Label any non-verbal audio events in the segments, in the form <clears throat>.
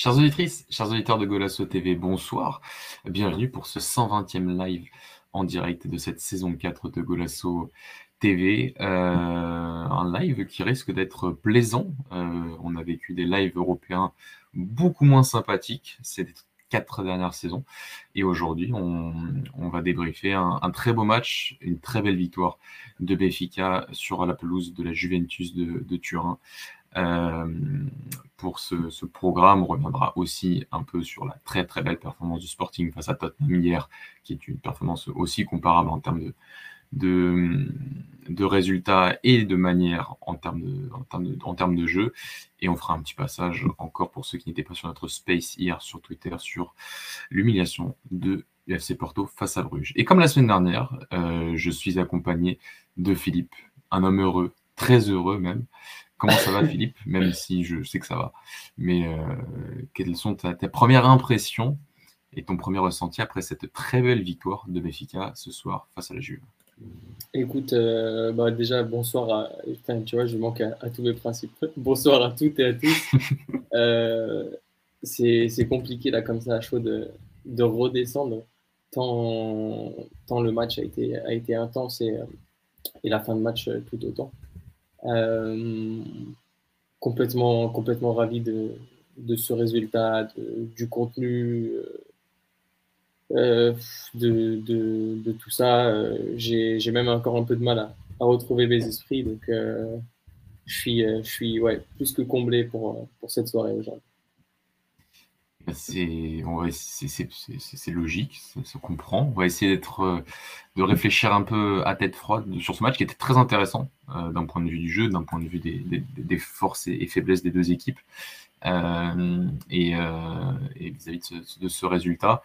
Chers auditrices, chers auditeurs de Golasso TV, bonsoir. Bienvenue pour ce 120e live en direct de cette saison 4 de Golasso TV. Euh, un live qui risque d'être plaisant. Euh, on a vécu des lives européens beaucoup moins sympathiques ces quatre dernières saisons. Et aujourd'hui, on, va débriefer un, très beau match, une très belle victoire de Béfica sur la pelouse de la Juventus de Turin. Euh, pour ce, programme, on reviendra aussi un peu sur la très très belle performance du Sporting face à Tottenham hier, qui est une performance aussi comparable en termes de, résultats et de manière en termes de, jeu. Et on fera un petit passage encore pour ceux qui n'étaient pas sur notre space hier sur Twitter sur l'humiliation de l'FC Porto face à Bruges. Et comme la semaine dernière, euh, je suis accompagné de Philippe, un homme heureux, très heureux même, Comment ça va, Philippe Même si je sais que ça va. Mais euh, quelles sont ta, tes premières impressions et ton premier ressenti après cette très belle victoire de Béfica ce soir face à la Juve? Écoute, euh, bah déjà, bonsoir à. tu vois, je manque à, tous mes principes. <laughs> Bonsoir à toutes et à tous. <laughs> Euh, c'est compliqué, là, comme ça, à chaud, de, de redescendre. Tant, tant, le match a été, a été intense et, et la fin de match tout autant. Euh, complètement, complètement ravi de, de ce résultat, du contenu, euh, euh, de, de, tout ça. J'ai même encore un peu de mal à, à retrouver mes esprits, donc je suis, je suis ouais, plus que comblé pour, pour cette soirée aujourd'hui. C'est logique, ça comprend. On va essayer d'être, euh, de réfléchir un peu à tête froide sur ce match qui était très intéressant euh, d'un point de vue du jeu, d'un point de vue des, forces et, faiblesses des deux équipes. Euh, et, vis-à-vis de, ce, résultat,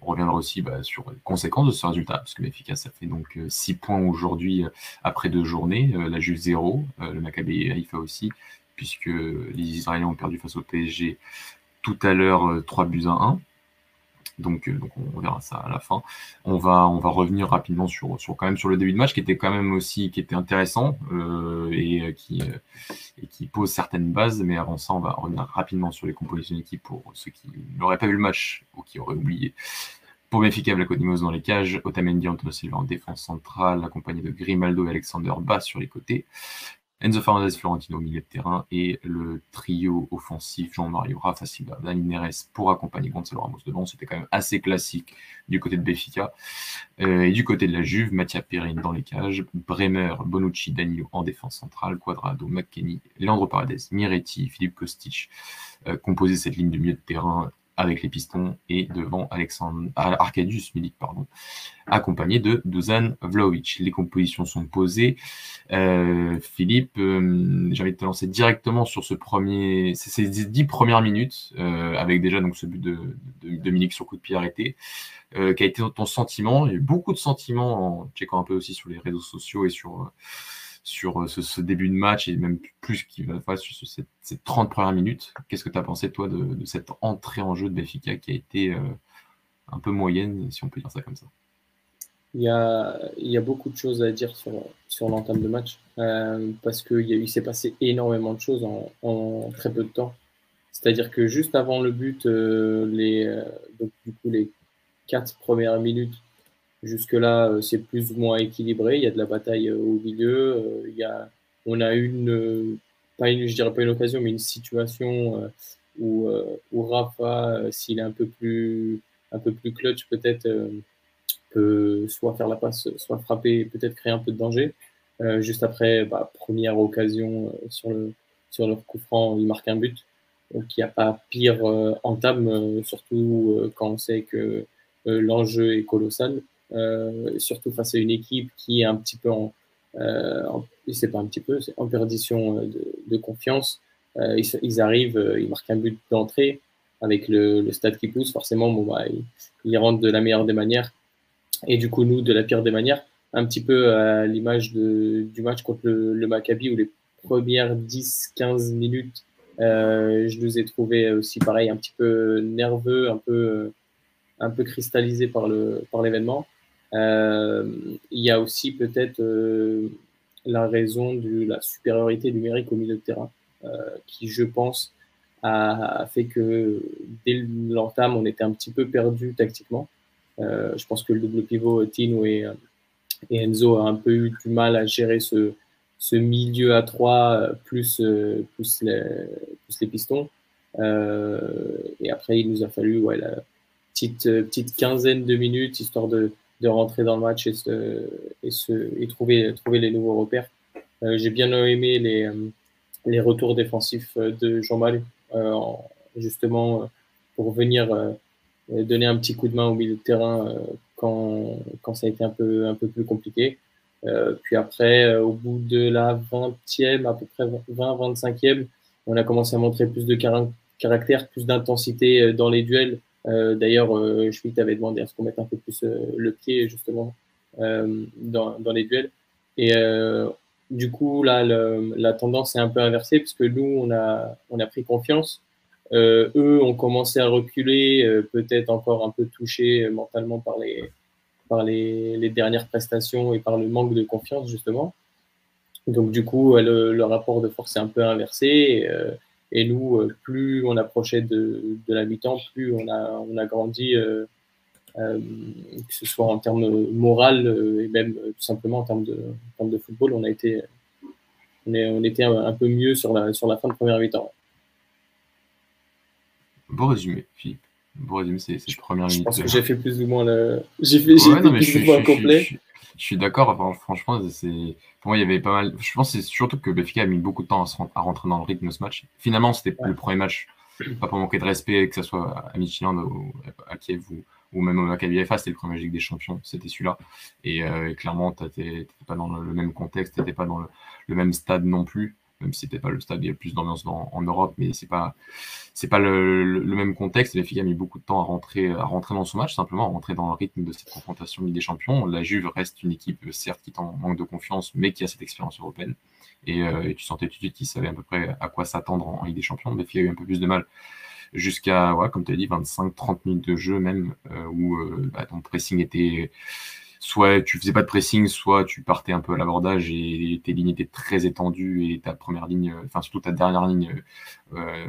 on reviendra aussi bah, sur les conséquences de ce résultat, parce que l'efficace ça fait donc 6 points aujourd'hui après deux journées, la Juve 0, le Maccabi Haïfa aussi, puisque les Israéliens ont perdu face au PSG tout à l'heure 3 euh, buts à 1. Donc, euh, donc, on verra ça à la fin. On va, revenir rapidement sur, quand même sur le début de match qui était quand même aussi qui était intéressant euh, et, qui, pose certaines bases. Mais avant ça, on va revenir rapidement sur les compositions d'équipe pour ceux qui n'auraient pas vu le match ou qui auraient oublié. Pour Benfica, Vlachodimos dans les cages, Otamendi, Antonio Silva en défense centrale, accompagné de Grimaldo et Alexander Bass sur les côtés. Enzo Fernandez, Florentino au milieu de terrain et le trio offensif Jean-Mario Rafa Silva, Dani Neres pour accompagner Gonzalo Ramos devant. C'était quand même assez classique du côté de Béfica. Euh, et du côté de la Juve, Mattia Perrin dans les cages, Bremer, Bonucci, Danilo en défense centrale, Quadrado, McKenny, Leandro Paredes, Miretti, Philippe Kostic euh, composaient cette ligne de milieu de terrain avec les pistons et devant Alexandre, Arcadius Milik, pardon, accompagné de Dusan Vlaovic. Les compositions sont posées. Euh, Philippe, euh, j'ai envie de te lancer directement sur ce premier, ces dix premières minutes, euh, avec déjà donc ce but de, de, de Milik sur coup de pied arrêté. Euh, qui a été ton sentiment a eu beaucoup de sentiments en checkant un peu aussi sur les réseaux sociaux et sur sur euh, ce, début de match et même plus qui va faire sur ces 30 premières minutes. Qu'est-ce que tu as pensé, toi, de, cette entrée en jeu de Benfica qui a été euh, un peu moyenne, si on peut dire ça comme ça? Il y, a, beaucoup de choses à dire sur, l'entame de match euh, parce qu'il s'est passé énormément de choses en, très peu de temps. C'est-à-dire que juste avant le but, les, du coup, les quatre premières minutes, Jusque-là, euh, c'est plus ou moins équilibré. Il y a de la bataille euh, au milieu. Euh, il y a, on a une, pas une, je dirais pas une occasion, mais une situation où, où Rafa, s'il est un peu plus, un peu plus clutch, peut-être peut soit faire la passe, soit frapper, peut-être créer un peu de danger. juste après, bah, première occasion sur le sur le coup franc, il marque un but. Donc il n'y a pas pire entame, surtout quand on sait que l'enjeu est colossal. Euh, surtout face à une équipe qui est un petit peu en, euh, c'est pas un petit peu, c'est en perdition euh, de, confiance. Ils, arrivent, ils marquent un but d'entrée avec le, stade qui pousse. Forcément, bon, bah, ils, rentrent de la meilleure des manières et du coup, nous, de la pire des manières. Un petit peu à l'image du match contre le, Maccabi où les premières 10-15 minutes, je nous ai trouvé aussi pareil, un petit peu nerveux, un peu, un peu cristallisé par l'événement. Euh, il y a aussi peut-être euh, la raison de la supériorité numérique au milieu de terrain, euh, qui, je pense, a, fait que dès l'entame, on était un petit peu perdu tactiquement. je pense que le double pivot Tino et, Enzo a un peu eu du mal à gérer ce, milieu à trois plus, plus, les, plus les pistons. et après, il nous a fallu ouais, la petite, petite quinzaine de minutes histoire de, de rentrer dans le match et, et, et trouver, trouver les nouveaux repères. Euh, j'ai bien aimé les, euh, les retours défensifs de Jean-Mal, euh, justement pour venir donner un petit coup de main au milieu de terrain quand, quand ça a été un peu, un peu plus compliqué. puis après, au bout de la 20e, à peu près 20-25e, on a commencé à montrer plus de caractère, plus d'intensité dans les duels. D'ailleurs, Schmitt avait demandé à ce qu'on mette un peu plus le pied justement dans, dans, les duels. Et du coup, là, la tendance est un peu inversée puisque nous, on a, on a pris confiance. Euh, eux ont commencé à reculer, euh, peut-être encore un peu touchés euh, mentalement par, les, par les, les, dernières prestations et par le manque de confiance, justement. Donc, du coup, le, le rapport de force est un peu inversé. Et, nous, plus on approchait de, de la mi-temps, plus on a, on a grandi euh, que ce soit en termes moral euh, et même euh, tout simplement en termes de, en termes de football, on a été, on, est, on était un, peu mieux sur la, sur la fin de première mi-temps. Bon résumé, Philippe. Bon résumé, c'est ces premières minutes. Je pense que j'ai fait plus ou moins le. J'ai fait, ouais, non, plus ou moins complet. Je, je, suis d'accord. Enfin, franchement, c'est pour moi, il y avait pas mal. Je pense c'est surtout que Benfica a mis beaucoup de temps à, à, rentrer dans le rythme de ce match. Finalement, c'était le premier match. Pas pour manquer de respect, que ce soit à Midtjylland ou à Kiev ou, ou même au Maccabi FA, c'était le premier Ligue des Champions, c'était celui-là. Et, euh, clairement, tu n'étais pas dans le, même contexte, tu n'étais pas dans le, même stade non plus, même si c'était pas le stade, il y a plus d'ambiance en Europe, mais c'est pas c'est pas le, même contexte. Les filles ont mis beaucoup de temps à rentrer à rentrer dans ce match, simplement à rentrer dans le rythme de cette confrontation Ligue des Champions. La Juve reste une équipe certes qui est en manque de confiance, mais qui a cette expérience européenne. Et, euh, tu sentais tout de suite qu'ils savaient à peu près à quoi s'attendre en, Ligue des Champions. Les filles ont eu un peu plus de mal jusqu'à, ouais, comme tu as dit, 25-30 minutes de jeu même, euh, où euh, bah, ton pressing était soit tu faisais pas de pressing, soit tu partais un peu à l'abordage et tes lignes étaient très étendues et ta première ligne, enfin surtout ta dernière ligne, euh,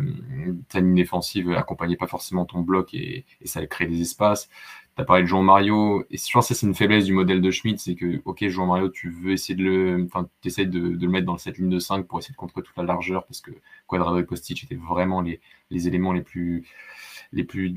ta ligne défensive accompagnait pas forcément ton bloc et, ça créait des espaces. Tu as parlé de Jean Mario, et je pense que c'est une faiblesse du modèle de Schmidt, c'est que, ok, Jean Mario, tu veux essayer de le, enfin, tu essaies de, de, le mettre dans cette ligne de 5 pour essayer de contrer toute la largeur, parce que Quadrado et Kostic étaient vraiment les, les éléments les plus, les plus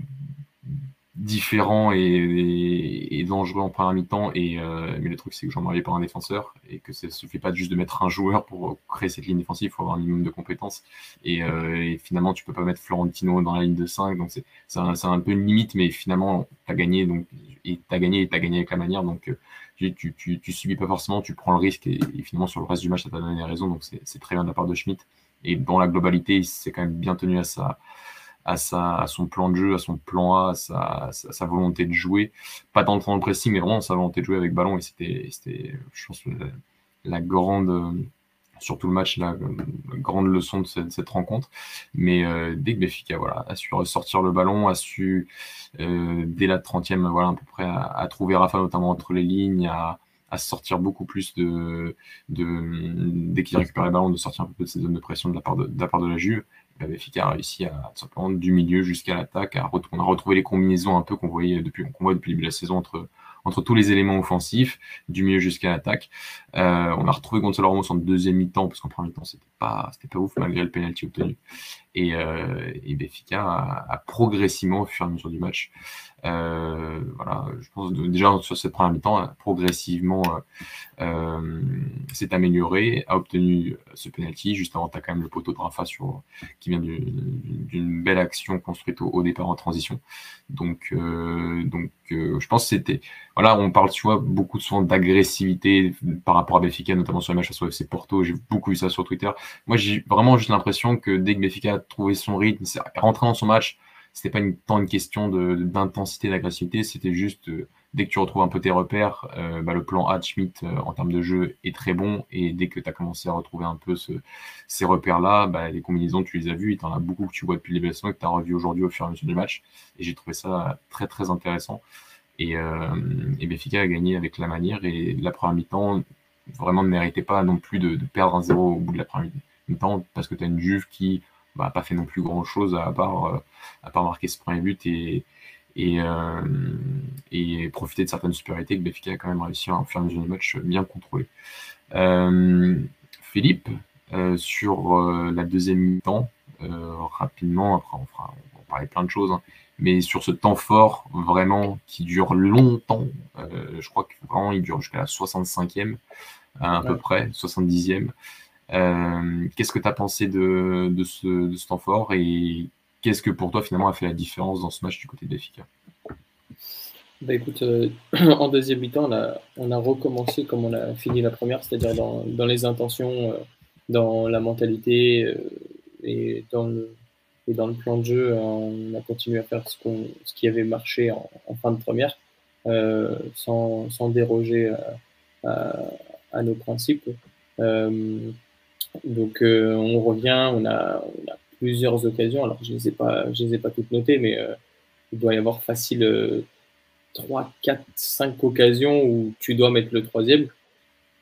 différent et, dangereux en première mi-temps. Et, euh, mais le truc, c'est que j'en marie pas un défenseur et que ça suffit pas juste de mettre un joueur pour créer cette ligne défensive. Il faut avoir un minimum de compétences. Et, euh, finalement, tu peux pas mettre Florentino dans la ligne de 5. Donc, c'est un, un, peu une limite, mais finalement, tu as gagné. Donc, et tu as gagné et tu as gagné avec la manière. Donc, euh, tu, tu, tu, subis pas forcément, tu prends le risque. Et, finalement, sur le reste du match, ça t'a donné raison. Donc, c'est très bien de la part de Schmidt. Et dans la globalité, il s'est quand même bien tenu à sa à, son plan de jeu, à son plan A, à sa, volonté de jouer. Pas tant dans le pressing, mais vraiment sa volonté de jouer avec ballon. Et c'était, je pense, la, grande, surtout le match, la, grande leçon de cette, rencontre. Mais euh, dès que Béfica voilà, a su ressortir le ballon, a su, euh, dès la 30e, voilà, à peu près, à, trouver Rafa notamment entre les lignes, à, sortir beaucoup plus de, dès qu'il récupère le ballon, de sortir un peu de ces zones de pression de la, part de la Juve. Benfica a réussi à simplement du milieu jusqu'à l'attaque. On a retrouvé les combinaisons un peu qu'on voyait depuis, voit depuis le début de la saison entre, tous les éléments offensifs, du milieu jusqu'à l'attaque. Euh, on a retrouvé Gonzalo Ramos en deuxième mi-temps, parce qu'en première mi-temps, c'était pas, c'était pas ouf malgré le penalty obtenu. Et, euh, et Benfica a, progressivement, au fur et à mesure du match, euh, voilà, je pense déjà sur cette première mi-temps, progressivement euh, s'est amélioré, a obtenu ce penalty. Juste avant, tu as quand même le poteau de Rafa sur, qui vient d'une belle action construite au, départ en transition. Donc, donc je pense que c'était. Voilà, on parle, tu vois, beaucoup souvent d'agressivité par rapport à Benfica, notamment sur les matchs à FC Porto. J'ai beaucoup vu ça sur Twitter. Moi, j'ai vraiment juste l'impression que dès que Benfica a trouvé son rythme, c'est rentré dans son match, c'était pas tant une question d'intensité, d'agressivité, c'était juste euh, dès que tu retrouves un peu tes repères, euh, bah, le plan A de Schmidt euh, en termes de jeu est très bon. Et dès que tu as commencé à retrouver un peu ce, ces repères-là, bah, les combinaisons, tu les as vues. Il t'en a beaucoup que tu vois depuis les blessures et que tu as revu aujourd'hui au fur et à mesure du match. Et j'ai trouvé ça très, très intéressant. Et, et Benfica a gagné avec la manière. Et la première mi-temps, vraiment ne méritait pas non plus de, perdre un zéro au bout de la première mi-temps parce que tu as une Juve qui bah, pas fait non plus grand chose à part, à part marquer ce premier but et, et, et profiter de certaines supériorités que Béfica a quand même réussi à faire une match bien contrôlé. Philippe, sur la deuxième mi-temps, rapidement, après on, fera, on va parler plein de choses, hein, mais sur ce temps fort, vraiment, qui dure longtemps, je crois que vraiment il dure jusqu'à la 65e, à peu près, 70e. Euh, qu'est-ce que tu as pensé de, ce, temps fort et qu'est-ce que pour toi finalement a fait la différence dans ce match du côté de Benfica? Bah écoute, euh, <clears throat> en deuxième mi-temps, on a, recommencé comme on a fini la première, c'est-à-dire dans, les intentions, euh, dans la mentalité et, dans le, plan de jeu. On a continué à faire ce, qui avait marché en, fin de première, sans, sans, déroger à, à nos principes. Donc euh, on revient, on a, plusieurs occasions. Alors je ne les, ai pas, je les ai pas toutes notées, mais euh, il doit y avoir facile 3, 4, 5 occasions où tu dois mettre le troisième.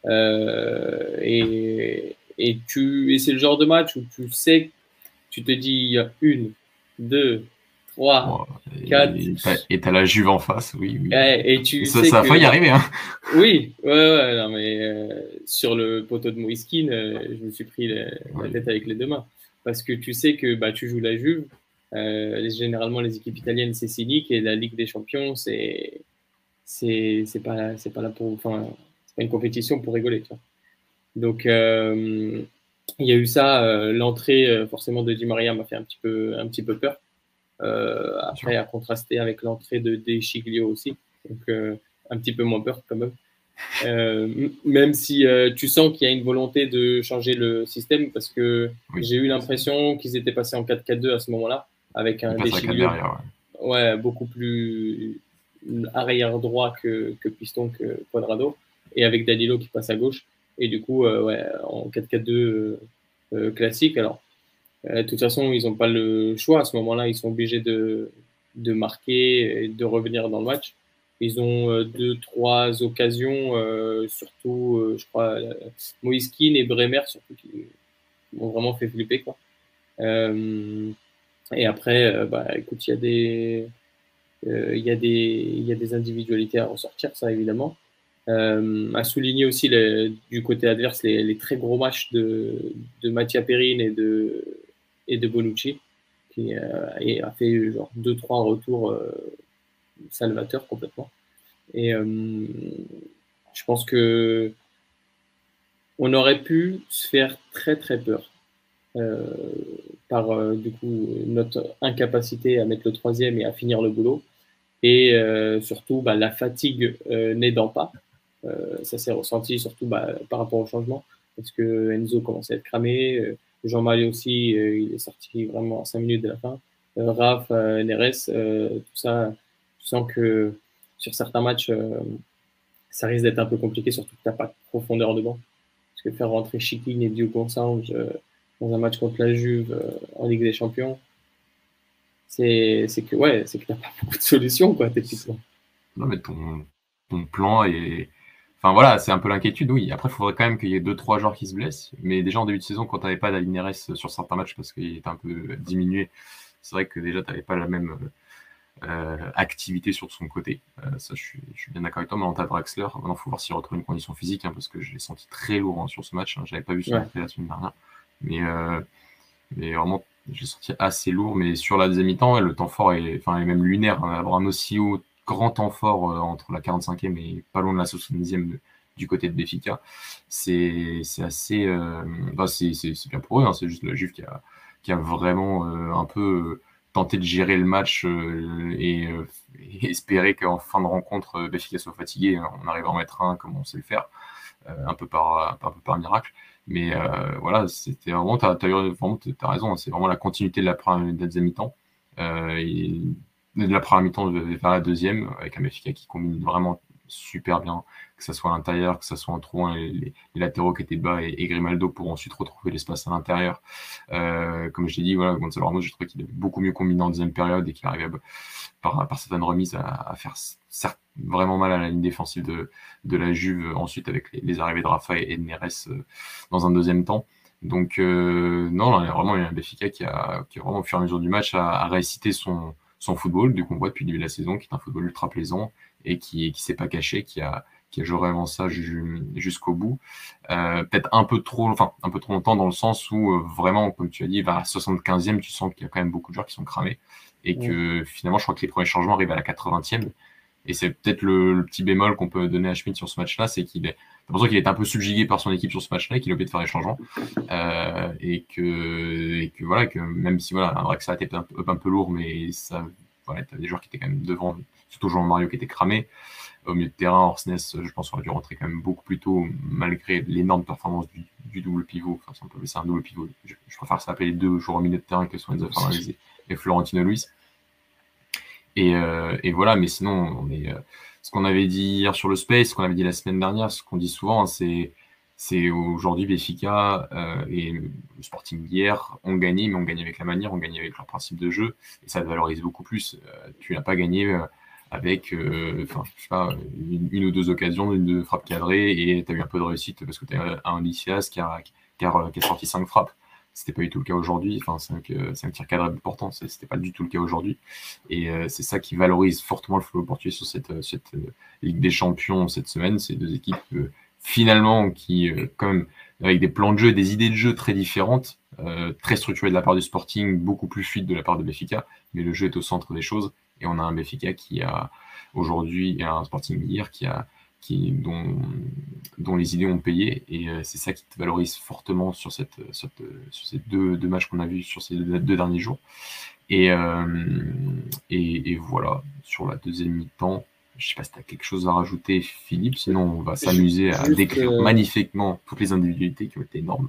Euh, et, et, tu, et c'est le genre de match où tu sais, tu te dis a une, deux, 3, 4. Et t'as la Juve en face, oui. oui. et tu ça, ça va y arriver. Hein. Oui, ouais, ouais, non, mais euh, sur le poteau de Moiskin, euh, je me suis pris la, tête avec les deux mains. Parce que tu sais que bah, tu joues la Juve. Euh, généralement, les équipes italiennes, c'est cynique. Et la Ligue des Champions, c'est c'est pas, pas là pour. Enfin, c'est pas une compétition pour rigoler. Tu vois. Donc, il y a eu ça. L'entrée, forcément, de Di Maria m'a fait un petit peu, un petit peu peur. Euh, après, à contraster avec l'entrée de Deschiglio aussi. Donc, euh, un petit peu moins peur quand même. Euh, même si tu sens qu'il y a une volonté de changer le système, parce que j'ai eu l'impression qu'ils étaient passés en 4-4-2 à ce moment-là, avec un Deschiglio ouais. beaucoup plus arrière droit que, que, Piston, que Quadrado, et avec Danilo qui passe à gauche. Et du coup, ouais, en 4-4-2 classique. Alors, de toute façon, ils n'ont pas le choix. À ce moment-là, ils sont obligés de, de marquer et de revenir dans le match. Ils ont euh, deux, trois occasions, euh, surtout, je crois, Moiskin et Bremer, surtout, qui m'ont vraiment fait flipper. Quoi. et après, bah, écoute, il y, a des, il, y des, il y a des individualités à ressortir, ça évidemment. à souligner aussi du côté adverse les, très gros matchs de, de Mattia Perrine et de, et de Bonucci, qui euh, a fait genre deux trois retours euh, salvateurs complètement. Et euh, je pense que on aurait pu se faire très très peur par du coup notre incapacité à mettre le troisième et à finir le boulot et surtout bah, la fatigue n'aidant pas. ça s'est ressenti surtout bah, par rapport au changement parce que Enzo commençait à être cramé, Jean-Marie aussi, euh, il est sorti vraiment à 5 minutes de la fin. Euh, Raph, euh, Neres, tout ça, tu sens que sur certains matchs, ça risque d'être un peu compliqué, surtout que tu n'as pas de profondeur de banc. Parce que faire rentrer Chiquin et Diogo Gonçalves dans un match contre la Juve en Ligue des Champions, c'est que ouais, c'est que t'as pas <laughs> beaucoup de solutions quoi, techniquement. Non mais ton, ton plan est, Enfin voilà, c'est un peu l'inquiétude, oui. Après, il faudrait quand même qu'il y ait deux, trois joueurs qui se blessent. Mais déjà en début de saison, quand tu n'avais pas d'Alineres sur certains matchs parce qu'il était un peu diminué, c'est vrai que déjà tu n'avais pas la même euh, activité sur son côté. Euh, ça, je suis, bien d'accord avec toi. Mais en Draxler, maintenant, il faut voir s'il retrouve une condition physique hein, parce que je l'ai senti très lourd hein, sur ce match. Hein. Je n'avais pas vu son ouais. la semaine dernière. Mais, euh, mais vraiment, je l'ai senti assez lourd. Mais sur la deuxième mi-temps, le temps fort est, enfin, est même lunaire. Avoir un aussi haut grand temps fort euh, entre la 45e et pas loin de la 70e du côté de Béfica. C'est assez. Euh, bah, c'est bien pour eux, hein, c'est juste la Juve qui a, qui a vraiment euh, un peu tenté de gérer le match et, <laughs> espérer qu'en fin de rencontre, Béfica soit fatigué. On arrive à en mettre un comme on sait le faire, un, peu par, un peu par miracle. Mais voilà, c'était vraiment, tu as, as, raison, c'est vraiment la continuité de la, première, deuxième mi-temps de la première mi-temps vers la deuxième, avec un Benfica qui combine vraiment super bien, que ce soit à l'intérieur, que ce soit en trouvant les, latéraux qui étaient bas et, Grimaldo pour ensuite retrouver l'espace à l'intérieur. Euh, comme je l'ai dit, voilà, Gonzalo Ramos, je trouve qu'il avait beaucoup mieux combiné en deuxième période et qu'il arrivait par, certaines remises à, faire certes, vraiment mal à la ligne défensive de, la Juve ensuite avec les, arrivées de Rafa et de Neres euh, dans un deuxième temps. Donc, euh, non, il y a vraiment un Béfica qui a, qui a vraiment, au fur et à mesure du match, a, récité son, son football, du qu'on voit depuis le début de la saison, qui est un football ultra plaisant et qui ne s'est pas caché, qui a, qui a joué vraiment ça jusqu'au bout. Euh, Peut-être un peu trop, enfin, un peu trop longtemps dans le sens où, euh, vraiment, comme tu as dit, vers la 75e, tu sens qu'il y a quand même beaucoup de joueurs qui sont cramés et que finalement, je crois que les premiers changements arrivent à la 80e. Et c'est peut-être le, petit bémol qu'on peut donner à Schmidt sur ce match-là, c'est qu'il est, l'impression qu'il est un peu subjugué par son équipe sur ce match-là, qu'il a oublié de faire les changements, euh, et que, et que voilà, que même si voilà, un ça était un peu, un peu lourd, mais ça, voilà, t'as des joueurs qui étaient quand même devant, surtout Jean Mario qui était cramé. Au milieu de terrain, Orsnes, je pense, aurait dû rentrer quand même beaucoup plus tôt, malgré l'énorme performance du, double pivot. Enfin, c'est un double pivot. Je, préfère ça appeler deux joueurs au milieu de terrain que Enzo Fernandez et Florentino Luis. Euh, et, voilà, mais sinon, on est, euh, ce qu'on avait dit hier sur le Space, ce qu'on avait dit la semaine dernière, ce qu'on dit souvent, hein, c'est aujourd'hui Béfica euh, et le Sporting hier ont gagné, mais ont gagné avec la manière, ont gagné avec leur principe de jeu, et ça valorise beaucoup plus. tu n'as pas gagné avec une, ou deux occasions, une de frappe cadrée, et tu as eu un peu de réussite parce que tu as un a, qui a sorti cinq frappes. C'était pas du tout le cas aujourd'hui. Enfin, c'est un tir cadre important. C'était pas du tout le cas aujourd'hui. Et euh, c'est ça qui valorise fortement le football portugais sur cette, euh, euh, Ligue des Champions cette semaine. Ces deux équipes finalement qui, quand même, avec des plans de jeu et des idées de jeu très différentes, très structurées de la part du Sporting, beaucoup plus fluides de la part de Benfica. Mais le jeu est au centre des choses. Et on a un Benfica qui a aujourd'hui, et un Sporting hier qui a qui, dont, dont les idées ont payé. Et euh, c'est ça qui te valorise fortement sur, cette, sur ces deux, deux matchs qu'on a vus sur ces deux, derniers jours. Et, euh, et, et, voilà, sur la deuxième mi-temps, je sais pas si tu as quelque chose à rajouter, Philippe, sinon on va s'amuser à décrire euh, magnifiquement toutes les individualités qui ont été énormes.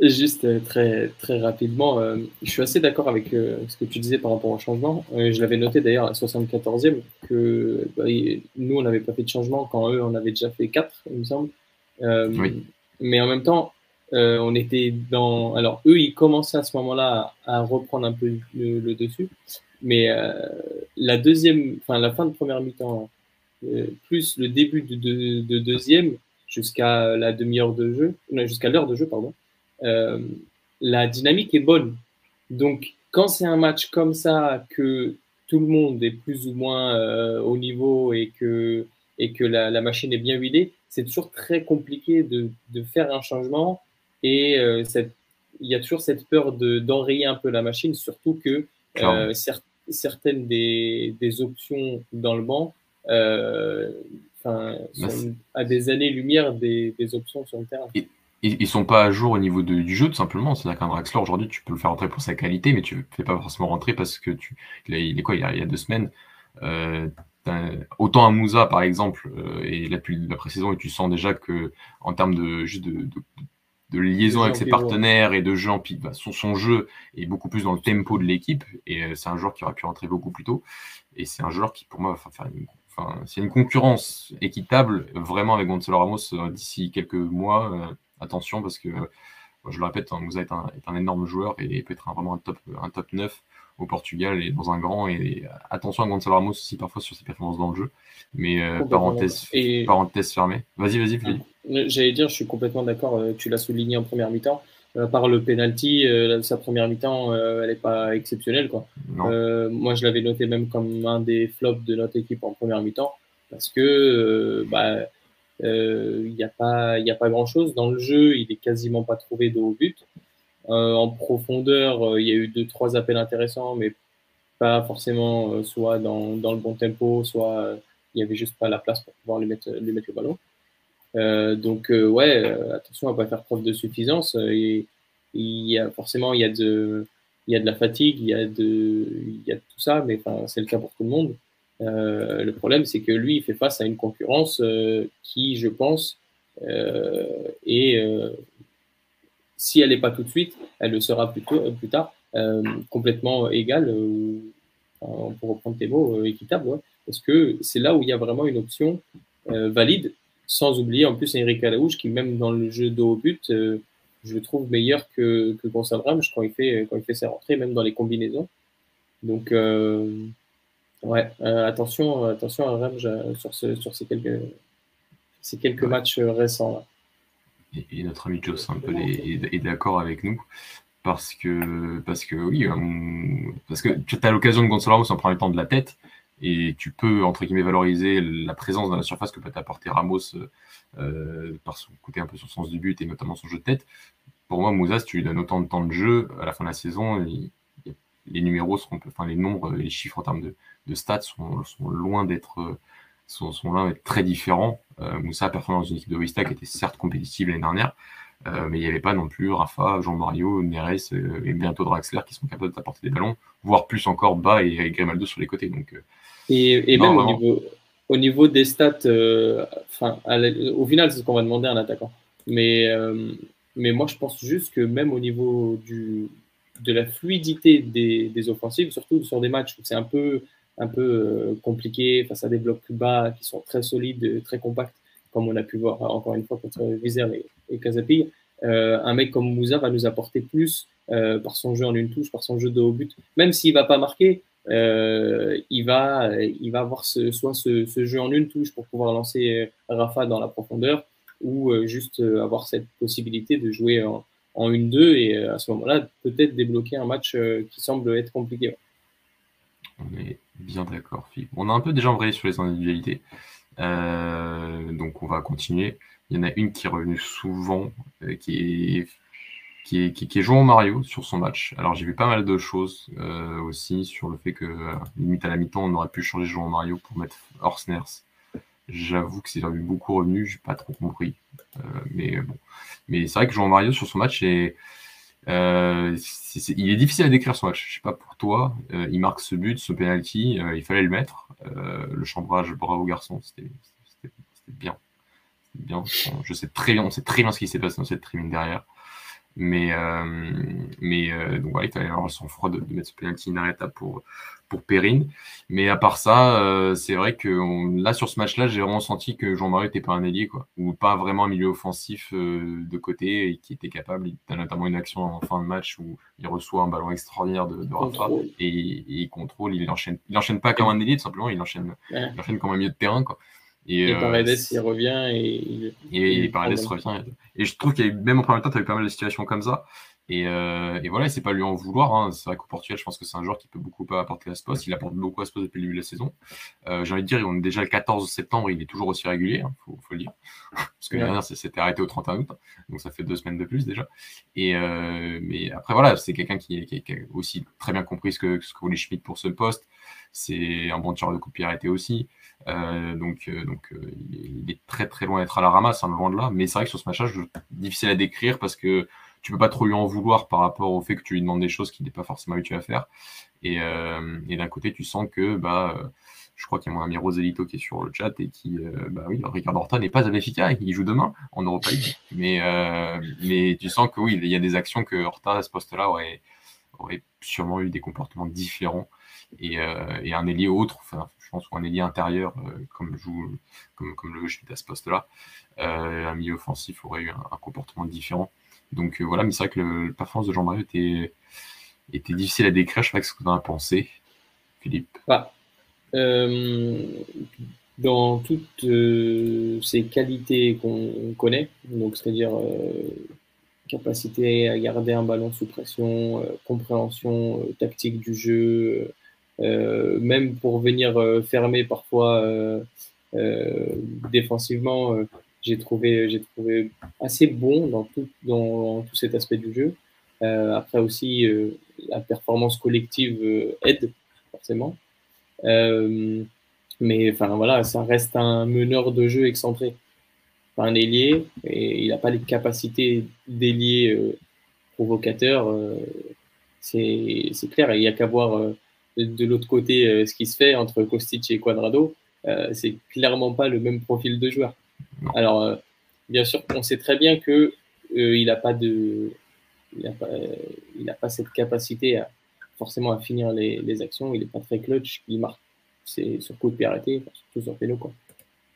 Juste euh, très, très rapidement, euh, je suis assez d'accord avec euh, ce que tu disais par rapport au changement. je l'avais noté d'ailleurs à la 74e que bah, nous, on n'avait pas fait de changement quand eux, on avait déjà fait 4, il me semble. Mais en même temps, on était dans. Alors, eux, ils commençaient à ce moment-là à, reprendre un peu le, dessus. Mais la deuxième, enfin, la fin de première mi-temps, plus le début de, de, de deuxième, jusqu'à la demi-heure de jeu, jusqu'à l'heure de jeu, pardon euh, la dynamique est bonne. Donc, quand c'est un match comme ça, que tout le monde est plus ou moins euh, au niveau et que, et que la, machine est bien huilée, c'est toujours très compliqué de, de faire un changement. Et euh, cette, il y a toujours cette peur d'enrayer un peu la machine, surtout que certaines des, des, options dans le banc sont à des années-lumière des, des, options sur le terrain ils, sont pas à jour au niveau du jeu, tout simplement. C'est-à-dire qu'un Draxler, aujourd'hui, tu peux le faire rentrer pour sa qualité, mais tu ne fais pas forcément rentrer parce que tu. Il est quoi il y a, deux semaines euh, Autant un Moussa, par exemple, euh, et depuis la pré-saison, et tu sens déjà que en termes de juste de, de, liaison avec ses partenaires et de jeu en bah, son, son, jeu est beaucoup plus dans le tempo de l'équipe. Et euh, c'est un joueur qui aurait pu rentrer beaucoup plus tôt. Et c'est un joueur qui, pour moi, va faire une Enfin, c'est une concurrence équitable vraiment avec Gonzalo Ramos d'ici quelques mois attention parce que, je le répète, hein, Moussa est un, est un, énorme joueur et peut être vraiment un top, un top 9 au Portugal et dans un grand. Et, attention à Gonzalo Ramos aussi parfois sur ses performances dans le jeu. Mais euh, parenthèse, parenthèse fermée. Vas-y, vas-y, Philippe. J'allais dire, je suis complètement d'accord. Euh, tu l'as souligné en première mi-temps. Euh, par le penalty, sa première mi-temps, elle n'est pas exceptionnelle. Quoi. moi, je l'avais noté même comme un des flops de notre équipe en première mi-temps parce que bah, il euh, n'y a pas, a pas grand-chose. Dans le jeu, il est quasiment pas trouvé de haut but. Euh, en profondeur, il euh, y a eu deux, trois appels intéressants, mais pas forcément soit dans, dans, le bon tempo, soit il n'y avait juste pas la place pour pouvoir lui mettre, lui mettre le ballon. donc ouais, attention à pas faire preuve de suffisance. Et, il y a forcément il y a de il y a de la fatigue, il y a de il y a tout ça, mais c'est le cas pour tout le monde. Euh, le problème, c'est que lui, il fait face à une concurrence euh, qui, je pense, euh, est, si elle n'est pas tout de suite, elle le sera plus, plus tard, complètement égale, ou, pour reprendre tes mots, équitable, parce que c'est là où il y a vraiment une option valide, sans oublier en plus Eric Alaouche, qui même dans le jeu de haut but, je trouve meilleur que, que Gonçalves quand il fait quand il fait ses rentrées, même dans les combinaisons. Donc Ouais, euh, attention, attention à Rennes sur, sur ces quelques, ces quelques matchs récents. Et, notre ami Joe est, est d'accord avec nous parce que, parce que oui, parce que tu as l'occasion de Gonzalo Ramos en premier temps de la tête et tu peux, entre guillemets, valoriser la présence dans la surface que peut apporter Ramos euh, par son côté un peu son sens du but et notamment son jeu de tête. Pour moi, Moussa, si tu lui donnes autant de temps de jeu à la fin de la saison, les numéros seront, enfin les nombres, les chiffres en termes de, stats sont, sont loin d'être sont, sont loin d'être très différents. Euh, Moussa a performé dans une équipe de Vista qui était certes compétitive l'année dernière, euh, mais il n'y avait pas non plus Rafa, Jean-Mario, Neres euh, et bientôt Draxler qui sont capables d'apporter des ballons, voire plus encore bas et, Grimaldo sur les côtés. Donc, et, même au niveau, au niveau, des stats, enfin, au final, c'est ce qu'on va demander à un attaquant. Mais, mais moi, je pense juste que même au niveau du, de la fluidité des, des offensives, surtout sur des matchs où c'est un peu, un peu compliqué face à des blocs plus bas qui sont très solides, très compacts, comme on a pu voir encore une fois contre Vizère et, et euh, un mec comme Moussa va nous apporter plus euh, par son jeu en une touche, par son jeu de haut but. Même s'il va pas marquer, euh, il, va, il va avoir ce, soit ce, jeu en une touche pour pouvoir lancer Rafa dans la profondeur ou juste avoir cette possibilité de jouer en, en 1-2 et à ce moment-là, peut-être débloquer un match qui semble être compliqué. On est bien d'accord, Philippe. On a un peu déjà envoyé sur les individualités. Euh, donc on va continuer. Il y en a une qui est revenue souvent, euh, qui est qui est, qui, Jean Mario sur son match. Alors j'ai vu pas mal de choses euh, aussi sur le fait que limite à la mi-temps on aurait pu changer Jean Mario pour mettre Horsners. J'avoue que c'est vu beaucoup revenu, j'ai pas trop compris. mais bon, mais c'est vrai que Jean Mario sur son match est, il est difficile à décrire son match. Je sais pas pour toi, il marque ce but, ce penalty, il fallait le mettre. Euh, le chambrage, bravo garçon, c'était bien. bien. Je sais très bien, on sait très bien ce qui s'est passé dans cette tribune derrière. Mais, euh, mais euh, donc voilà, il fallait avoir le sang-froid de, mettre ce penalty inarrêtable pour, pour Perrine. Mais à part ça, euh, c'est vrai que là, sur ce match-là, j'ai vraiment senti que Jean-Marie n'était pas un ailier, quoi, ou pas vraiment un milieu offensif euh, de côté et qui était capable. Il a notamment une action en fin de match où il reçoit un ballon extraordinaire de, Rafa et, il contrôle. Il enchaîne, il enchaîne pas comme un ailier, tout simplement, il enchaîne, il enchaîne comme un milieu de terrain, quoi. Et, euh, Paredes, il revient et il, et, et Paredes revient. Et je trouve qu'il y a même en premier temps, tu as eu pas mal de situations comme ça. Et, euh, et voilà, c'est pas lui en vouloir. Hein. C'est vrai qu'au Portugal, je pense que c'est un joueur qui peut beaucoup apporter à ce poste. Il apporte beaucoup à ce poste depuis le début de la saison. Euh, J'ai envie de dire, on est déjà le 14 septembre, il est toujours aussi régulier, hein, faut, faut, le dire. <laughs> Parce que l'année dernière, c'était arrêté au 31 août, donc ça fait deux semaines de plus déjà. Et euh, mais après, voilà, c'est quelqu'un qui, qui, qui, a aussi très bien compris ce que, ce que voulait Schmidt pour ce poste. C'est un bon tireur de coup de pied arrêté aussi. Euh, donc, euh, donc euh, il, est, très très loin d'être à la ramasse, hein, loin de là. Mais c'est vrai que sur ce match-là, difficile à décrire parce que tu peux pas trop lui en vouloir par rapport au fait que tu lui demandes des choses qu'il n'est pas forcément habitué à faire. Et, d'un côté, tu sens que bah, je crois qu'il y a mon ami Roselito qui est sur le chat et qui, euh, bah oui, Ricardo Horta n'est pas à Benfica, il joue demain en Europa League. Mais, mais tu sens que oui, il y a des actions que Horta à ce poste-là aurait, aurait sûrement eu des comportements différents. Et, un ailier autre, enfin, ou un ailier intérieur, comme, joue, comme, comme le à ce poste-là, un milieu offensif aurait eu un comportement différent. Donc euh, voilà, mais c'est vrai que le, performance de Jean-Marie était, était difficile à décrire. Je sais pas ce que tu en as pensé, Philippe. Bah, euh, dans toutes euh, ces qualités qu'on connaît, donc c'est-à-dire capacité à garder un ballon sous pression, compréhension tactique du jeu, même pour venir fermer parfois défensivement j'ai trouvé, trouvé assez bon dans tout, dans, tout cet aspect du jeu. Euh, après aussi, euh, la performance collective euh, aide forcément. mais enfin voilà, ça reste un meneur de jeu excentré. un ailier, et il n'a pas les capacités d'ailier provocateur. c'est clair, il n'y a qu'à voir de, l'autre côté ce qui se fait entre Kostic et Quadrado. c'est clairement pas le même profil de joueur. Alors, euh, bien sûr, on sait très bien que euh, il n'a pas de, il n'a pas, il a pas cette capacité à forcément à finir les, les actions. Il n'est pas très clutch. Il marque c'est sur coup de pied arrêté, surtout sur péno quoi.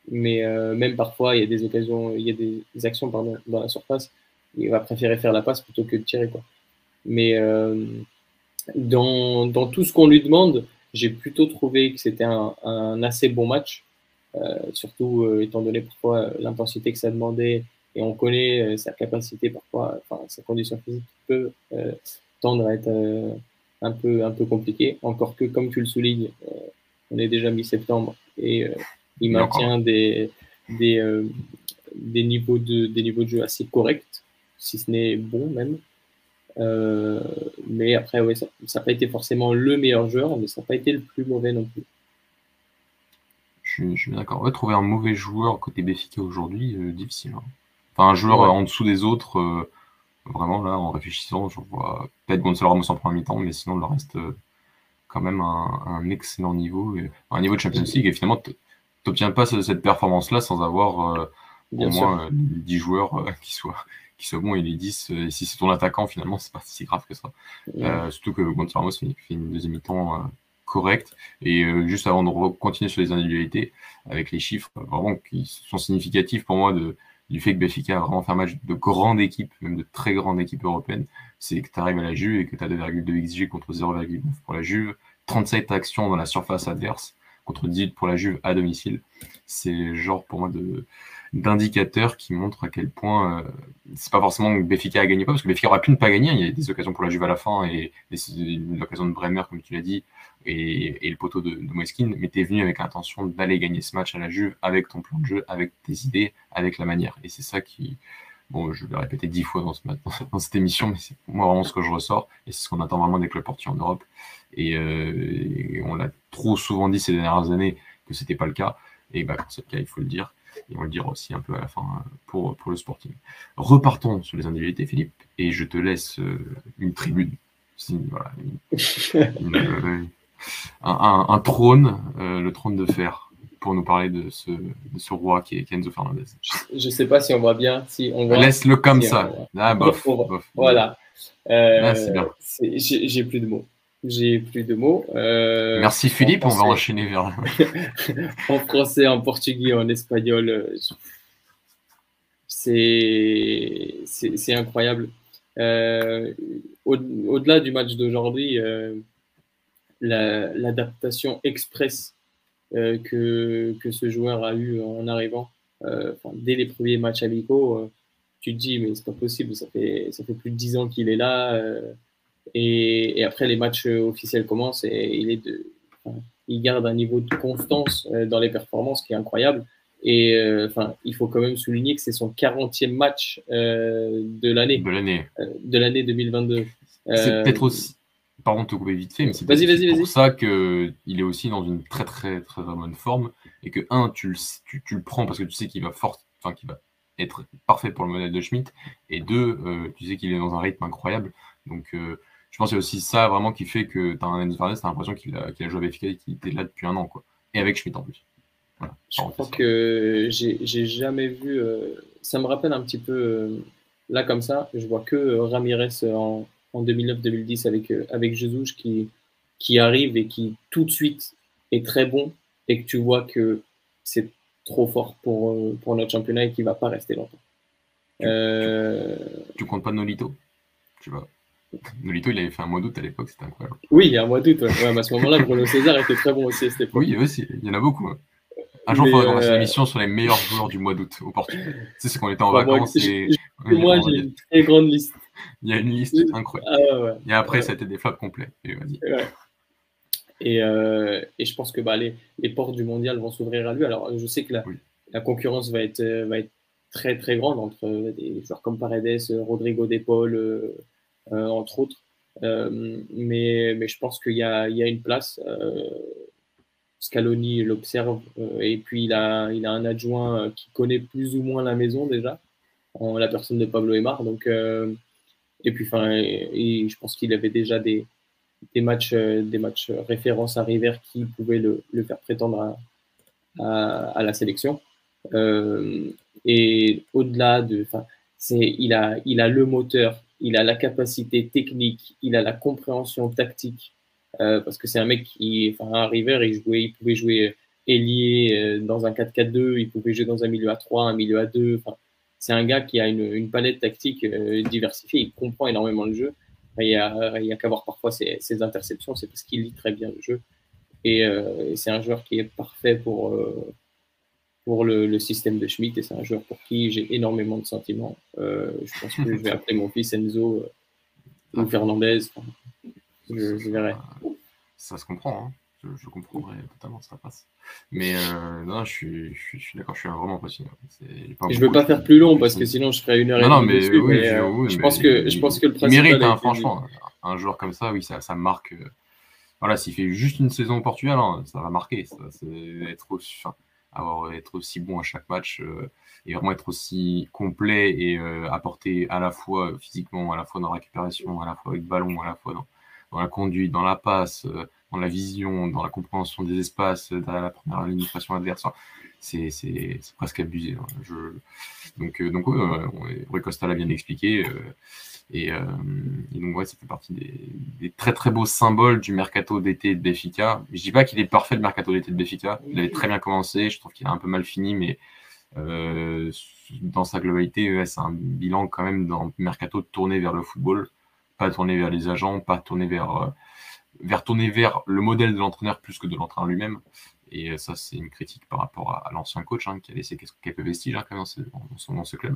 Mais euh, même parfois, il y a des occasions, il y a des actions pardon, dans la surface. Il va préférer faire la passe plutôt que de tirer quoi. Mais dans, dans, tout ce qu'on lui demande, j'ai plutôt trouvé que c'était un, un, assez bon match. Euh, surtout euh, étant donné euh, l'intensité que ça demandait et on connaît sa capacité parfois, enfin, sa condition physique peut tendre à être un peu, un peu compliqué. Encore que, comme tu le soulignes, on est déjà mi-septembre et il maintient des, des, des, niveaux de, des niveaux de jeu assez corrects, si ce n'est bon même. Euh, mais après, ouais, ça n'a pas été forcément le meilleur joueur, mais ça n'a pas été le plus mauvais non plus. Je, suis d'accord. Ouais, trouver un mauvais joueur côté Béfica aujourd'hui, euh, difficile. Hein. Enfin, un joueur en dessous des autres, euh, vraiment là, en réfléchissant, je vois peut-être Gonzalo Ramos en premier mi-temps, mais sinon le reste, quand même un, excellent niveau, un niveau de Champions League. Et finalement, tu n'obtiens pas cette performance-là sans avoir au moins 10 joueurs <laughs> qui soient qui soit bon, il est 10. Et si c'est ton attaquant, finalement, c'est pas si grave que ça. Euh, surtout que Gonzalo Ramos fait, une deuxième mi-temps euh, correcte. Et euh, juste avant de continuer sur les individualités, avec les chiffres vraiment qui sont significatifs pour moi de, du fait que Benfica a vraiment fait un match de grande équipe, même de très grande équipe européenne, c'est que tu arrives à la Juve et que tu as 2,2 XG contre 0,9 pour la Juve, 37 actions dans la surface adverse contre 18 pour la Juve à domicile. C'est genre pour moi de d'indicateurs qui montrent à quel point euh, c'est pas forcément que Béfica a gagné pas, parce que Béfica aurait pu ne pas gagner. Il y a des occasions pour la Juve à la fin et, l'occasion de Bremer, comme tu l'as dit, et, le poteau de, de Moeskin, mais tu es venu avec l'intention d'aller gagner ce match à la Juve avec ton plan de jeu, avec tes idées, avec la manière. Et c'est ça qui, bon, je vais répéter dix fois dans, ce, <laughs> dans, cette émission, mais c'est moi vraiment ce que je ressors, et c'est ce qu'on attend vraiment des clubs portiers en Europe. Et, euh, on l'a trop souvent dit ces dernières années que c'était pas le cas, et bah, quand c'est le cas, il faut le dire. Et on le dira aussi un peu à la fin euh, pour, pour le sporting. Repartons sur les individualités, Philippe, et je te laisse euh, une tribune. Voilà, <laughs> euh, un, trône, le trône de fer, pour nous parler de ce, de ce roi qui est Kenzo Fernandez. Je ne sais pas si on voit bien. Si on Laisse-le comme ça. Ah, bof, Voilà. Ah, j'ai plus de mots. J'ai plus de mots. Euh, Merci Philippe, on va enchaîner vers. <laughs> en français, en portugais, en espagnol. Euh, c'est incroyable. Euh, au-delà du match d'aujourd'hui, l'adaptation express que, que ce joueur a eu en arrivant, dès les premiers matchs amicaux, tu te dis, mais c'est pas possible, ça fait, ça fait plus de dix ans qu'il est là. Et, après, les matchs officiels commencent et il, est de, il garde un niveau de constance euh, dans les performances qui est incroyable. Et euh, enfin, il faut quand même souligner que c'est son 40e match euh, de l'année. De l'année. de l'année 2022. C'est peut-être aussi. Pardon de te couper vite fait, mais c'est pour ça qu'il est aussi dans une très très très, bonne forme et que un, tu le, tu, tu le prends parce que tu sais qu'il va fort, enfin qu'il va être parfait pour le modèle de Schmidt et deux, tu sais qu'il est dans un rythme incroyable. Donc je pense que c'est aussi ça vraiment qui fait que tu as un Enzo Fernandez, tu as l'impression qu'il a, joué avec et qu'il était là depuis un an. Quoi. Et avec Schmidt en plus. Je crois que j'ai jamais vu. Euh, ça me rappelle un petit peu. Euh, là, comme ça, je vois que euh, Ramirez en, 2009-2010 avec, avec Jesus qui, qui arrive et qui tout de suite est très bon et que tu vois que c'est trop fort pour, pour notre championnat et qu'il ne va pas rester longtemps. Tu, tu, comptes pas Nolito? Tu vois Nolito, il avait fait un mois d'août à l'époque, c'était incroyable. Oui, il y a un mois d'août. Ouais. à ce moment-là, Bruno César était très bon aussi à cette époque. Oui, aussi, il y en a beaucoup. Hein. Un jour, il faudra qu'on fasse une euh, émission sur les meilleurs joueurs du mois d'août au Portugal. Tu sais, c'est qu'on était en vacances. et... Moi, j'ai une très grande liste. Il y a une liste incroyable. Ah, et après, ça a été des flaps complets. Et, et, euh, et, je pense que bah, les, les, portes du mondial vont s'ouvrir à lui. Alors, je sais que la, la concurrence va être, va être très, très grande entre des joueurs comme Paredes, Rodrigo De Paul, euh, entre autres. Euh, mais, mais je pense qu'il y y a une place. Euh, Scaloni l'observe et puis il a, il a un adjoint qui connaît plus ou moins la maison déjà, en la personne de Pablo Aymar. Donc, et puis, enfin, je pense qu'il avait déjà des, des matchs, des matchs références à River qui pouvaient le, le faire prétendre à, à, la sélection. et au-delà de, enfin, c'est, il a, il a le moteur, il a la capacité technique, il a la compréhension tactique, euh, parce que c'est un mec qui, enfin, à River, il, jouait, il pouvait jouer ailier euh, dans un 4-4-2, il pouvait jouer dans un milieu à 3, un milieu à 2. Enfin, c'est un gars qui a une, palette tactique euh, diversifiée, il comprend énormément le jeu. Il y a, a qu'à voir parfois ses, interceptions, c'est parce qu'il lit très bien le jeu. Et c'est un joueur qui est parfait pour, pour le, système de Schmidt et c'est un joueur pour qui j'ai énormément de sentiments. Euh, je pense que je vais <laughs> appeler mon fils Enzo ou Fernandez. je, verrai. Ça se comprend. Hein je, comprendrais totalement ça passe. Mais euh, non, je suis, je suis, d'accord, je suis vraiment impressionné. je veux pas faire plus long parce que sinon je ferais une heure et demie. Non, mais, oui, euh, je, pense que, je pense que le principal. mérite, hein, franchement. Un joueur comme ça, oui, ça, ça marque. Euh, voilà, s'il fait juste une saison au Portugal, hein, ça va marquer. Ça, être, aussi, avoir, être aussi bon à chaque match et vraiment être aussi complet et apporter à la fois physiquement, à la fois dans la récupération, à la fois avec ballon, à la fois dans, dans la conduite, dans la passe dans la vision, dans la compréhension des espaces, dans la première ligne de adverse. C'est presque abusé. Hein. Je... Donc, euh, donc Rui Costa l'a bien expliqué. Euh, et, euh, et, donc, ouais, ça fait partie des, très très beaux symboles du mercato d'été de Béfica. Je dis pas qu'il est parfait le mercato d'été de Béfica. Il avait très bien commencé. Je trouve qu'il a un peu mal fini, mais dans sa globalité, c'est un bilan quand même dans le mercato tourné vers le football, pas tourné vers les agents, pas tourné vers vers tourner vers le modèle de l'entraîneur plus que de l'entraîneur lui-même. Et ça, c'est une critique par rapport à, l'ancien coach hein, qui a laissé quelques vestiges hein, quand même dans, ce, dans, ce, club.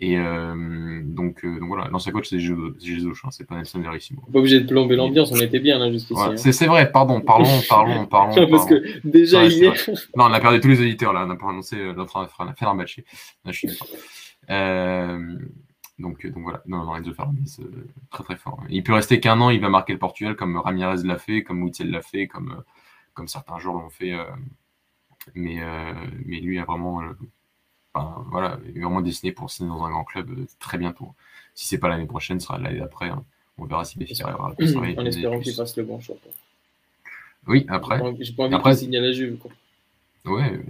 Et euh, donc, euh, donc, voilà, l'ancien coach, c'est Jesus, hein, c'est pas Nelson Verissimo. Pas obligé de plomber l'ambiance, on était bien là jusqu'ici. Ouais, c'est vrai, pardon, parlons, parlons, parlons. Parce que déjà hier. Non, on a perdu tous les auditeurs là, on a pas annoncé notre faire un match. je suis d'accord. Euh, donc, euh, donc voilà, non, non, Enzo Fernandez, euh, très très fort. Il peut rester qu'un an, il va marquer le Portugal comme Ramirez l'a fait, comme Witzel l'a fait, comme, euh, comme certains joueurs l'ont fait. mais, mais lui a vraiment, voilà, est vraiment destiné pour signer dans un grand club très bientôt. Si c'est pas l'année prochaine, ce sera l'année d'après. Hein. On verra si Béfica arrivera à En espérant qu'il fasse le bon choix. Oui, après. J'ai pas envie après, qu'il signe à la Juve. Quoi. Ouais,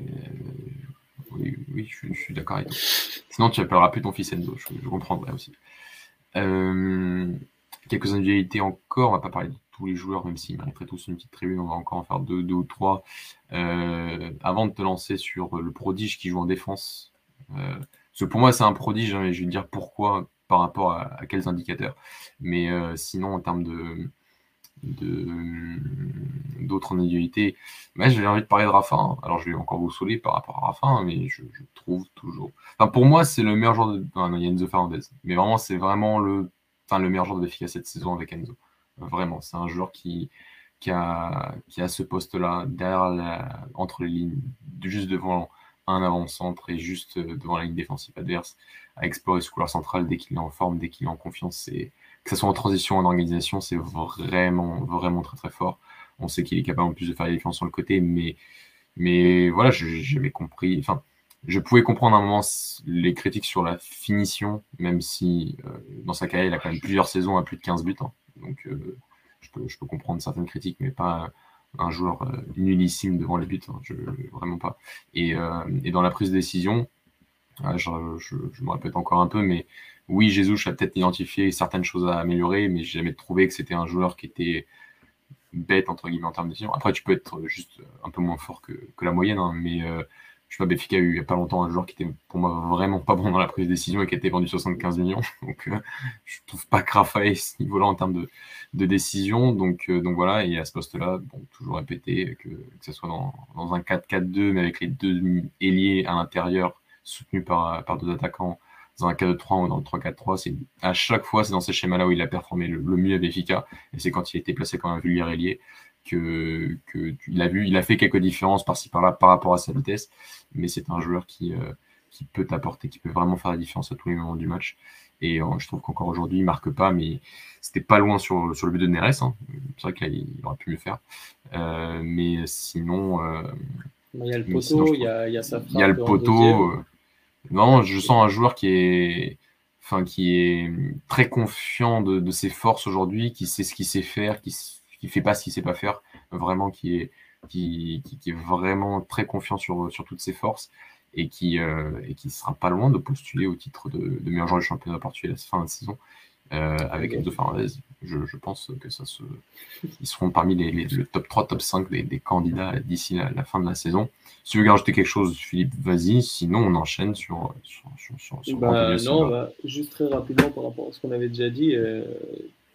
oui, oui je, suis d'accord avec toi. Sinon, tu appelleras plus ton fils Enzo, je, comprendrais aussi. Euh, quelques individualités encore, on va pas parler de tous les joueurs, même s'ils mériteraient tous une petite tribune, on va encore en faire deux, deux ou trois. Euh, avant de te lancer sur le prodige qui joue en défense, euh, pour moi c'est un prodige, hein, je vais te dire pourquoi par rapport à, quels indicateurs. Mais sinon, en termes de, d'autres individualités. Mais j'ai envie de parler de Rafa. Hein. Alors je vais encore vous saouler par rapport à Rafa, hein, mais je, trouve toujours. Enfin, pour moi, c'est le meilleur joueur de. Non, il y a Enzo Fernandez. Mais vraiment, c'est vraiment le, enfin, le meilleur joueur de cette saison avec Enzo. Vraiment, c'est un joueur qui, qui, a, qui a ce poste-là, derrière entre les lignes, juste devant un avant-centre et juste devant la ligne défensive adverse, à explorer ce couloir central dès qu'il est en forme, dès qu'il est en confiance. C'est que ce soit en transition en organisation, c'est vraiment, vraiment très très fort. On sait qu'il est capable en plus de faire des différences sur le côté, mais, mais voilà, j'avais compris. Enfin, je pouvais comprendre un moment les critiques sur la finition, même si euh, dans sa carrière, il a quand même plusieurs saisons à plus de 15 buts. Hein. Donc, euh, je, peux, comprendre certaines critiques, mais pas un joueur euh, nullissime devant les buts. Hein. vraiment pas. Et, et, dans la prise de décision, je, je, me répète encore un peu, mais oui, Jesus a peut-être identifié certaines choses à améliorer, mais j'ai jamais trouvé que c'était un joueur qui était bête entre guillemets en termes de décision. Après, tu peux être juste un peu moins fort que, la moyenne, hein, mais euh, je sais pas, Béfica a eu il n'y a pas longtemps un joueur qui était pour moi vraiment pas bon dans la prise de décision et qui a été vendu 75 millions. <laughs> Donc, euh, je trouve pas que ce niveau-là en termes de, décision. Donc, euh, donc voilà, et à ce poste-là, bon, toujours répéter que, que ce soit dans, dans un 4-4-2, mais avec les deux ailiers à l'intérieur, soutenus par, par deux attaquants dans un 4-2-3 ou dans le 3-4-3. C'est, à chaque fois, c'est dans ces schémas-là où il a performé le, mieux à Béfica. Et c'est quand il a été placé comme un vulgaire ailier que, que il a vu, il a fait quelques différences par-ci par-là par rapport à sa vitesse. Mais c'est un joueur qui, euh, qui peut apporter, qui peut vraiment faire la différence à tous les moments du match. Et euh, je trouve qu'encore aujourd'hui, il marque pas, mais c'était pas loin sur, sur le but de Neres. Hein. C'est vrai qu'il aurait pu mieux faire. Euh, mais sinon. il y a le poteau, il y a, il y a sa frappe. Il y a le poteau. Non, je sens un joueur qui est, enfin, qui est très confiant de, ses forces aujourd'hui, qui sait ce qu'il sait faire, qui ne fait pas ce qu'il sait pas faire, vraiment qui est, qui, qui, est vraiment très confiant sur, sur toutes ses forces et qui euh, et qui sera pas loin de postuler au titre de, de meilleur joueur du championnat portugais à la fin de saison. Euh, avec Enzo Fernandez. Je, je, pense que ça se, ils seront parmi les, les le top 3, top 5 des, des candidats d'ici la, la, fin de la saison. Si tu veux rajouter quelque chose, Philippe, vas-y. Sinon, on enchaîne sur. sur, sur, sur bah, non, bah, juste très rapidement par rapport à ce qu'on avait déjà dit. Euh,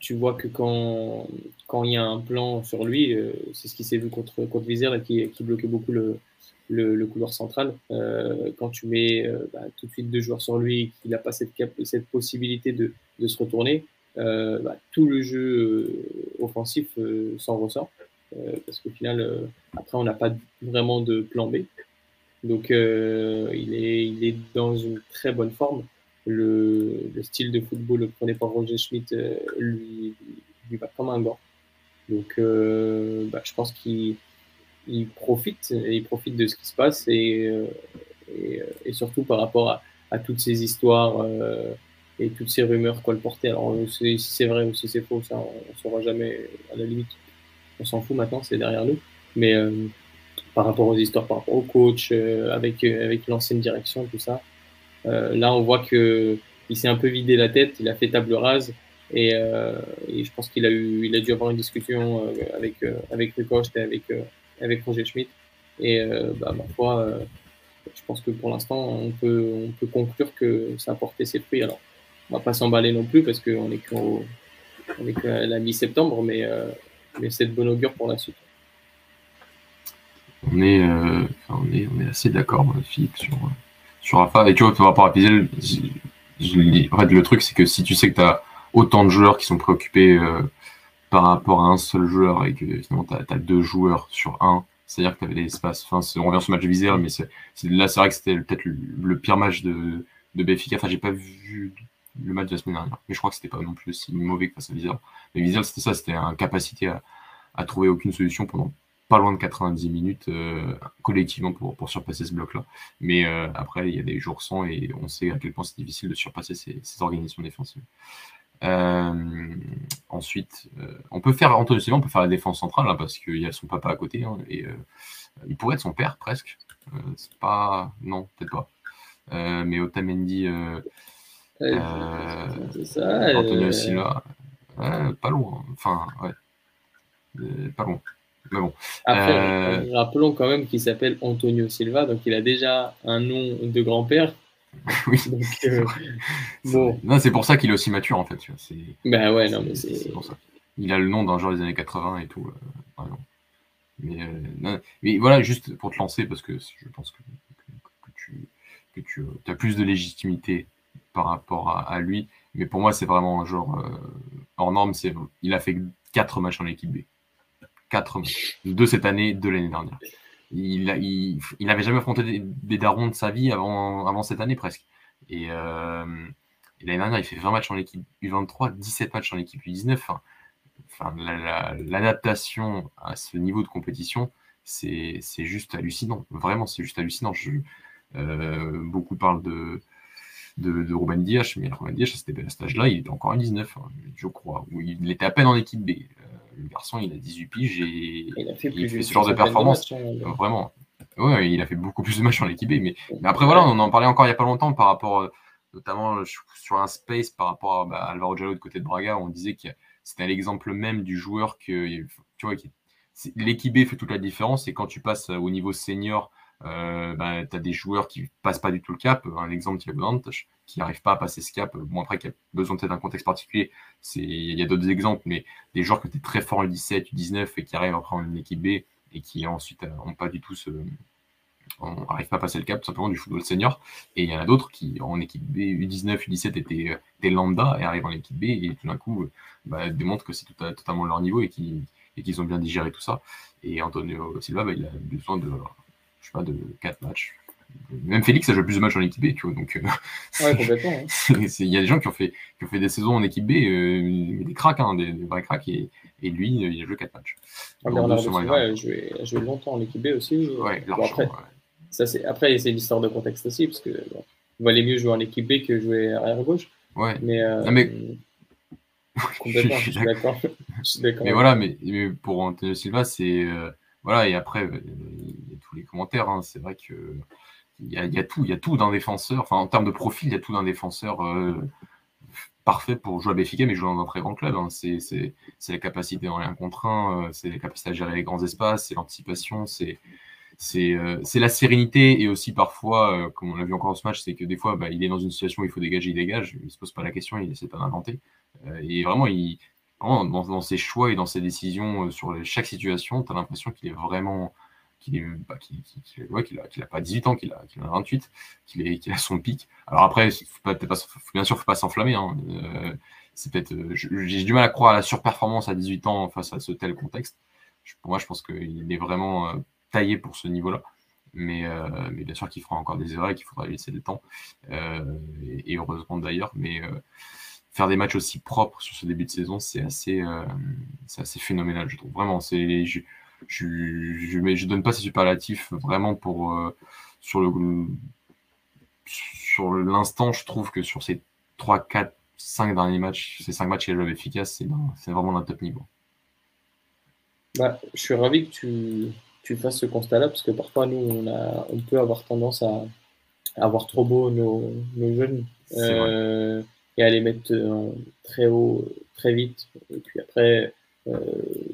tu vois que quand, quand il y a un plan sur lui, euh, c'est ce qui s'est vu contre, contre Vizère, qui, qui bloquait beaucoup le, le, couloir central. quand tu mets bah, tout de suite deux joueurs sur lui qu'il n'a pas cette, cette possibilité de, de se retourner, bah, tout le jeu offensif s'en ressort. parce qu'au final, après, on n'a pas vraiment de plan B. Donc, il, est, il est dans une très bonne forme le, style de football prôné par Roger Schmidt lui, lui va comme un gant. Donc, euh, bah, je pense qu'il profite, il profite de ce qui se passe et, euh, euh, et, surtout par rapport à, toutes ces histoires et toutes ces rumeurs colportées. Alors, si c'est vrai ou si c'est faux, ça, on ne saura jamais à la limite. On s'en fout maintenant, c'est derrière nous. Mais par rapport aux histoires, par rapport au coach, avec, avec l'ancienne direction, tout ça, là, on voit que il s'est un peu vidé la tête, il a fait table rase euh, et, je pense qu'il a, a dû avoir une discussion euh, avec, euh, avec Ricoste et avec, avec Roger Schmidt. Et bah, ma foi, je pense que pour l'instant, on peut, on peut conclure que ça a porté ses fruits. Alors, on va pas s'emballer non plus parce qu'on est qu'au la mi-septembre, mais, mais c'est de bon augure pour la suite. On est, on est, on est assez d'accord, Philippe, sur, sur Rafa. Et tu vois, par rapport à Pizel, en fait, le truc, c'est que si tu sais que tu as autant de joueurs qui sont préoccupés euh, par rapport à un seul joueur et que finalement tu as, deux joueurs sur un, c'est-à-dire que tu avais l'espace. Enfin, on revient sur le match de Vizère, mais là, c'est vrai que c'était peut-être le, pire match de, de. Enfin, j'ai pas vu le match de la semaine dernière, mais je crois que c'était pas non plus aussi mauvais que face à Vizère. Mais Vizère, c'était ça, c'était une capacité à, à, trouver aucune solution pendant pas loin de 90 minutes euh, collectivement pour, pour surpasser ce bloc-là. Mais euh, après, il y a des jours sans et on sait à quel point c'est difficile de surpasser ces, ces organisations défensives. Euh, ensuite, on peut faire Antonio Silva, on peut faire la défense centrale hein, parce qu'il y a son papa à côté hein, et il pourrait être son père presque. c'est pas, non, peut-être pas. mais Otamendi, ça, Antonio Silva, pas loin. Enfin, ouais, pas loin. Mais bon. rappelons quand même qu'il s'appelle Antonio Silva, donc il a déjà un nom de grand-père <laughs> oui. Euh, c'est pour ça qu'il est aussi mature en fait. Tu bah ouais, non, mais c'est. Il a le nom d'un joueur des années 80 et tout. Euh, euh, mais, voilà, juste pour te lancer, parce que je pense que, tu, que tu as plus de légitimité par rapport à, lui. Mais pour moi, c'est vraiment un joueur hors norme. Il a fait 4 matchs en équipe B. 4 matchs. Deux cette année, deux l'année dernière il, il, avait jamais affronté des, darons de sa vie avant, avant cette année presque. Et, euh, l'année dernière, il fait 20 matchs en équipe U23, 17 matchs en équipe U19. Enfin, l'adaptation à ce niveau de compétition, c'est juste hallucinant. Vraiment, c'est juste hallucinant. Euh, beaucoup parlent de, de, de mais Ruben à cet âge-là, il était encore en 19, hein, je crois. il était à peine en équipe B. Euh, le garçon, il a 18 piges et il, a fait, ce genre de performance. Vraiment. Ouais, il a fait beaucoup plus de matchs en équipe B. Mais, après, voilà, on en parlait encore il n'y a pas longtemps par rapport, euh, notamment sur un space par rapport à bah, Alvaro Jallo de côté de Braga. On disait que c'était l'exemple même du joueur que, tu vois, l'équipe B fait toute la différence. Et quand tu passes au niveau senior, euh, bah, tu as des joueurs qui passent pas du tout le cap. Un exemple, Thiago qui n'arrive pas à passer ce cap. Bon, après, qui a besoin peut-être d'un contexte particulier. Il y a d'autres exemples, mais des joueurs qui étaient très forts en 17, 19 et qui arrivent après en équipe B et qui ensuite n'ont euh, pas du tout ce. n'arrivent pas à passer le cap simplement du football senior. Et il y en a d'autres qui, en équipe B, U19, U17 étaient des lambda et arrivent en équipe B et tout d'un coup bah, démontrent que c'est totalement leur niveau et qu'ils ont bien digéré tout ça. Et Antonio Silva, bah, il a besoin de je sais de 4 matchs. Même Félix a joué plus de matchs en équipe B, tu vois. Donc, euh, ouais, complètement. Hein. <laughs> Il y a des gens qui ont fait, qui ont fait des saisons en équipe B, euh, des cracks, hein, des, vrais cracks, et, et, lui, il a joué 4 matchs. Ah, Silva a joué, a joué longtemps en équipe B aussi. Ouais, bon, après, ça, c'est, après, c'est une histoire de contexte aussi, parce que bon, il valait mieux jouer en équipe B que jouer arrière gauche. Ouais. Mais, euh, non, mais... <laughs> complètement, <laughs> je suis d'accord. Mais voilà, mais, mais pour Antonio Silva, c'est euh, voilà, et après, euh, il y a tous les commentaires. Hein. c'est vrai que il y, a, tout, il y a tout d'un défenseur. Enfin, en termes de profil, il y a tout d'un défenseur euh, parfait pour jouer à Béfica, mais jouer dans un très grand club. Hein. C'est, la capacité dans un contre un, euh, c'est la capacité à gérer les grands espaces, c'est l'anticipation, c'est c'est la sérénité et aussi parfois, comme on l'a vu encore ce match, c'est que des fois, bah, il est dans une situation où il faut dégager, il dégage, il se pose pas la question, il essaie pas d'inventer. et vraiment, il, dans, ses choix et dans ses décisions euh, sur chaque situation, tu as l'impression qu'il est vraiment qu'il est, bah, a, pas 18 ans, qu'il a, a 28, qu'il a son pic. Alors après, pas, bien sûr, il ne faut pas s'enflammer. Hein. Euh, c'est peut-être, euh, j'ai du mal à croire à la surperformance à 18 ans face à ce tel contexte. pour moi, je pense qu'il est vraiment euh, taillé pour ce niveau-là. Mais, bien sûr qu'il fera encore des erreurs et qu'il faudra lui laisser le temps. Et, heureusement d'ailleurs. Mais faire des matchs aussi propres sur ce début de saison, c'est assez, assez phénoménal, je trouve. Vraiment, c'est je ne je donne pas ces superlatifs vraiment pour euh, sur le sur l'instant je trouve que sur ces 3 4 5 derniers matchs ces 5 matchs qu'il a efficaces c'est c'est vraiment d'un top niveau. Bah, je suis ravi que tu, tu fasses ce constat là parce que parfois nous on, a, on peut avoir tendance à, avoir trop beau nos, nos jeunes euh, et à les mettre euh, très haut très vite. Et puis après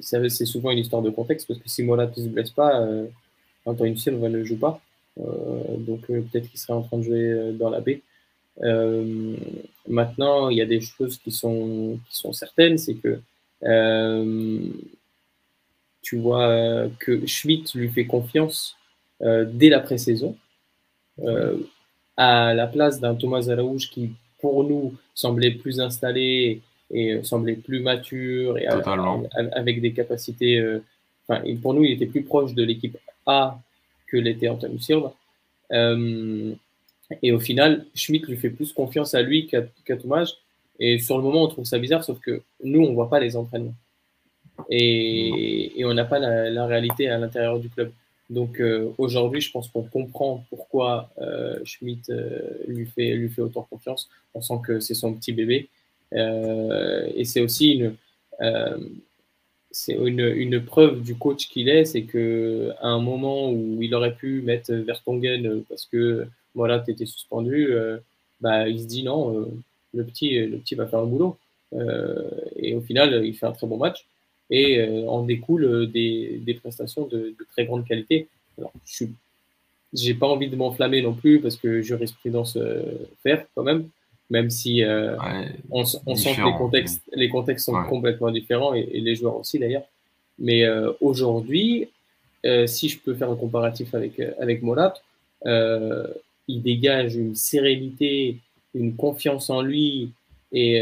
c'est souvent une histoire de contexte parce que si Mola ne se blesse pas, euh, Antoine Silva ne joue pas. Euh, donc peut-être qu'il serait en train de jouer dans la baie. maintenant, il y a des choses qui sont, certaines, c'est que tu vois que Schmidt lui fait confiance dès la pré-saison, à la place d'un Thomas Araouche qui, pour nous, semblait plus installé et euh, semblait plus mature et avec des capacités. Euh, enfin, pour nous, il était plus proche de l'équipe A que l'était Anthony Silva. Euh, et au final, Schmidt lui fait plus confiance à lui qu'à Thomas. Et sur le moment, on trouve ça bizarre, sauf que nous, on voit pas les entraînements. Et, et on n'a pas la, réalité à l'intérieur du club. Donc aujourd'hui, je pense qu'on comprend pourquoi Schmidt lui, fait, lui fait autant confiance. On sent que c'est son petit bébé. Euh, et c'est aussi une, euh, c'est une, une, preuve du coach qu'il est, c'est que à un moment où il aurait pu mettre Vertonghen parce que voilà, tu suspendu, euh, bah, il se dit non, le, petit, le petit va faire le boulot. et au final, il fait un très bon match et en découle des, des prestations de, de, très grande qualité. Alors, je n'ai pas envie de m'enflammer non plus parce que jurisprudence faire quand même, même si euh, on, sent que les contextes, les contextes sont complètement différents et, les joueurs aussi d'ailleurs. Mais euh, aujourd'hui, euh, si je peux faire un comparatif avec, avec Molat, il dégage une sérénité, une confiance en lui et,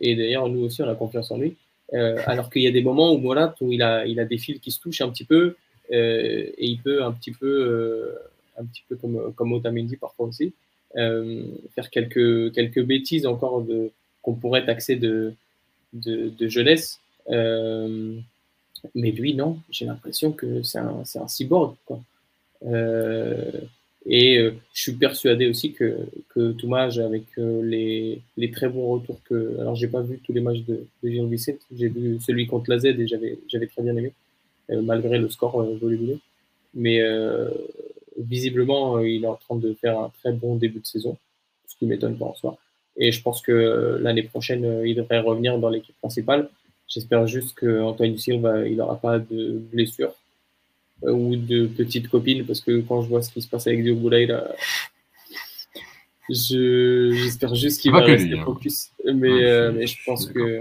et d'ailleurs nous aussi on a confiance en lui. alors qu'il y a des moments où Molat, où il a, il a des fils qui se touchent un petit peu et il peut un petit peu, un petit peu comme, comme Otamendi parfois aussi. Euh, faire quelques, quelques bêtises encore qu'on pourrait taxer de, de, jeunesse. Euh, mais lui, non, j'ai l'impression que c'est un, un cyborg. Euh, et je suis persuadé aussi que, que Toumage, avec les, les, très bons retours que. Alors, j'ai pas vu tous les matchs de, de Gilles Vicente, j'ai vu celui contre la Z et j'avais, j'avais très bien aimé, malgré le score volumineux. Mais visiblement, euh, il est en train de faire un très bon début de saison, ce qui m'étonne pas en soi. Et je pense que euh, l'année prochaine, euh, il devrait revenir dans l'équipe principale. J'espère juste qu'Antoine Silva, il n'aura pas de blessure ou de petites copines, parce que quand je vois ce qui se passe avec Diogo là, j'espère juste qu'il va rester hein. focus. Mais, mais je pense que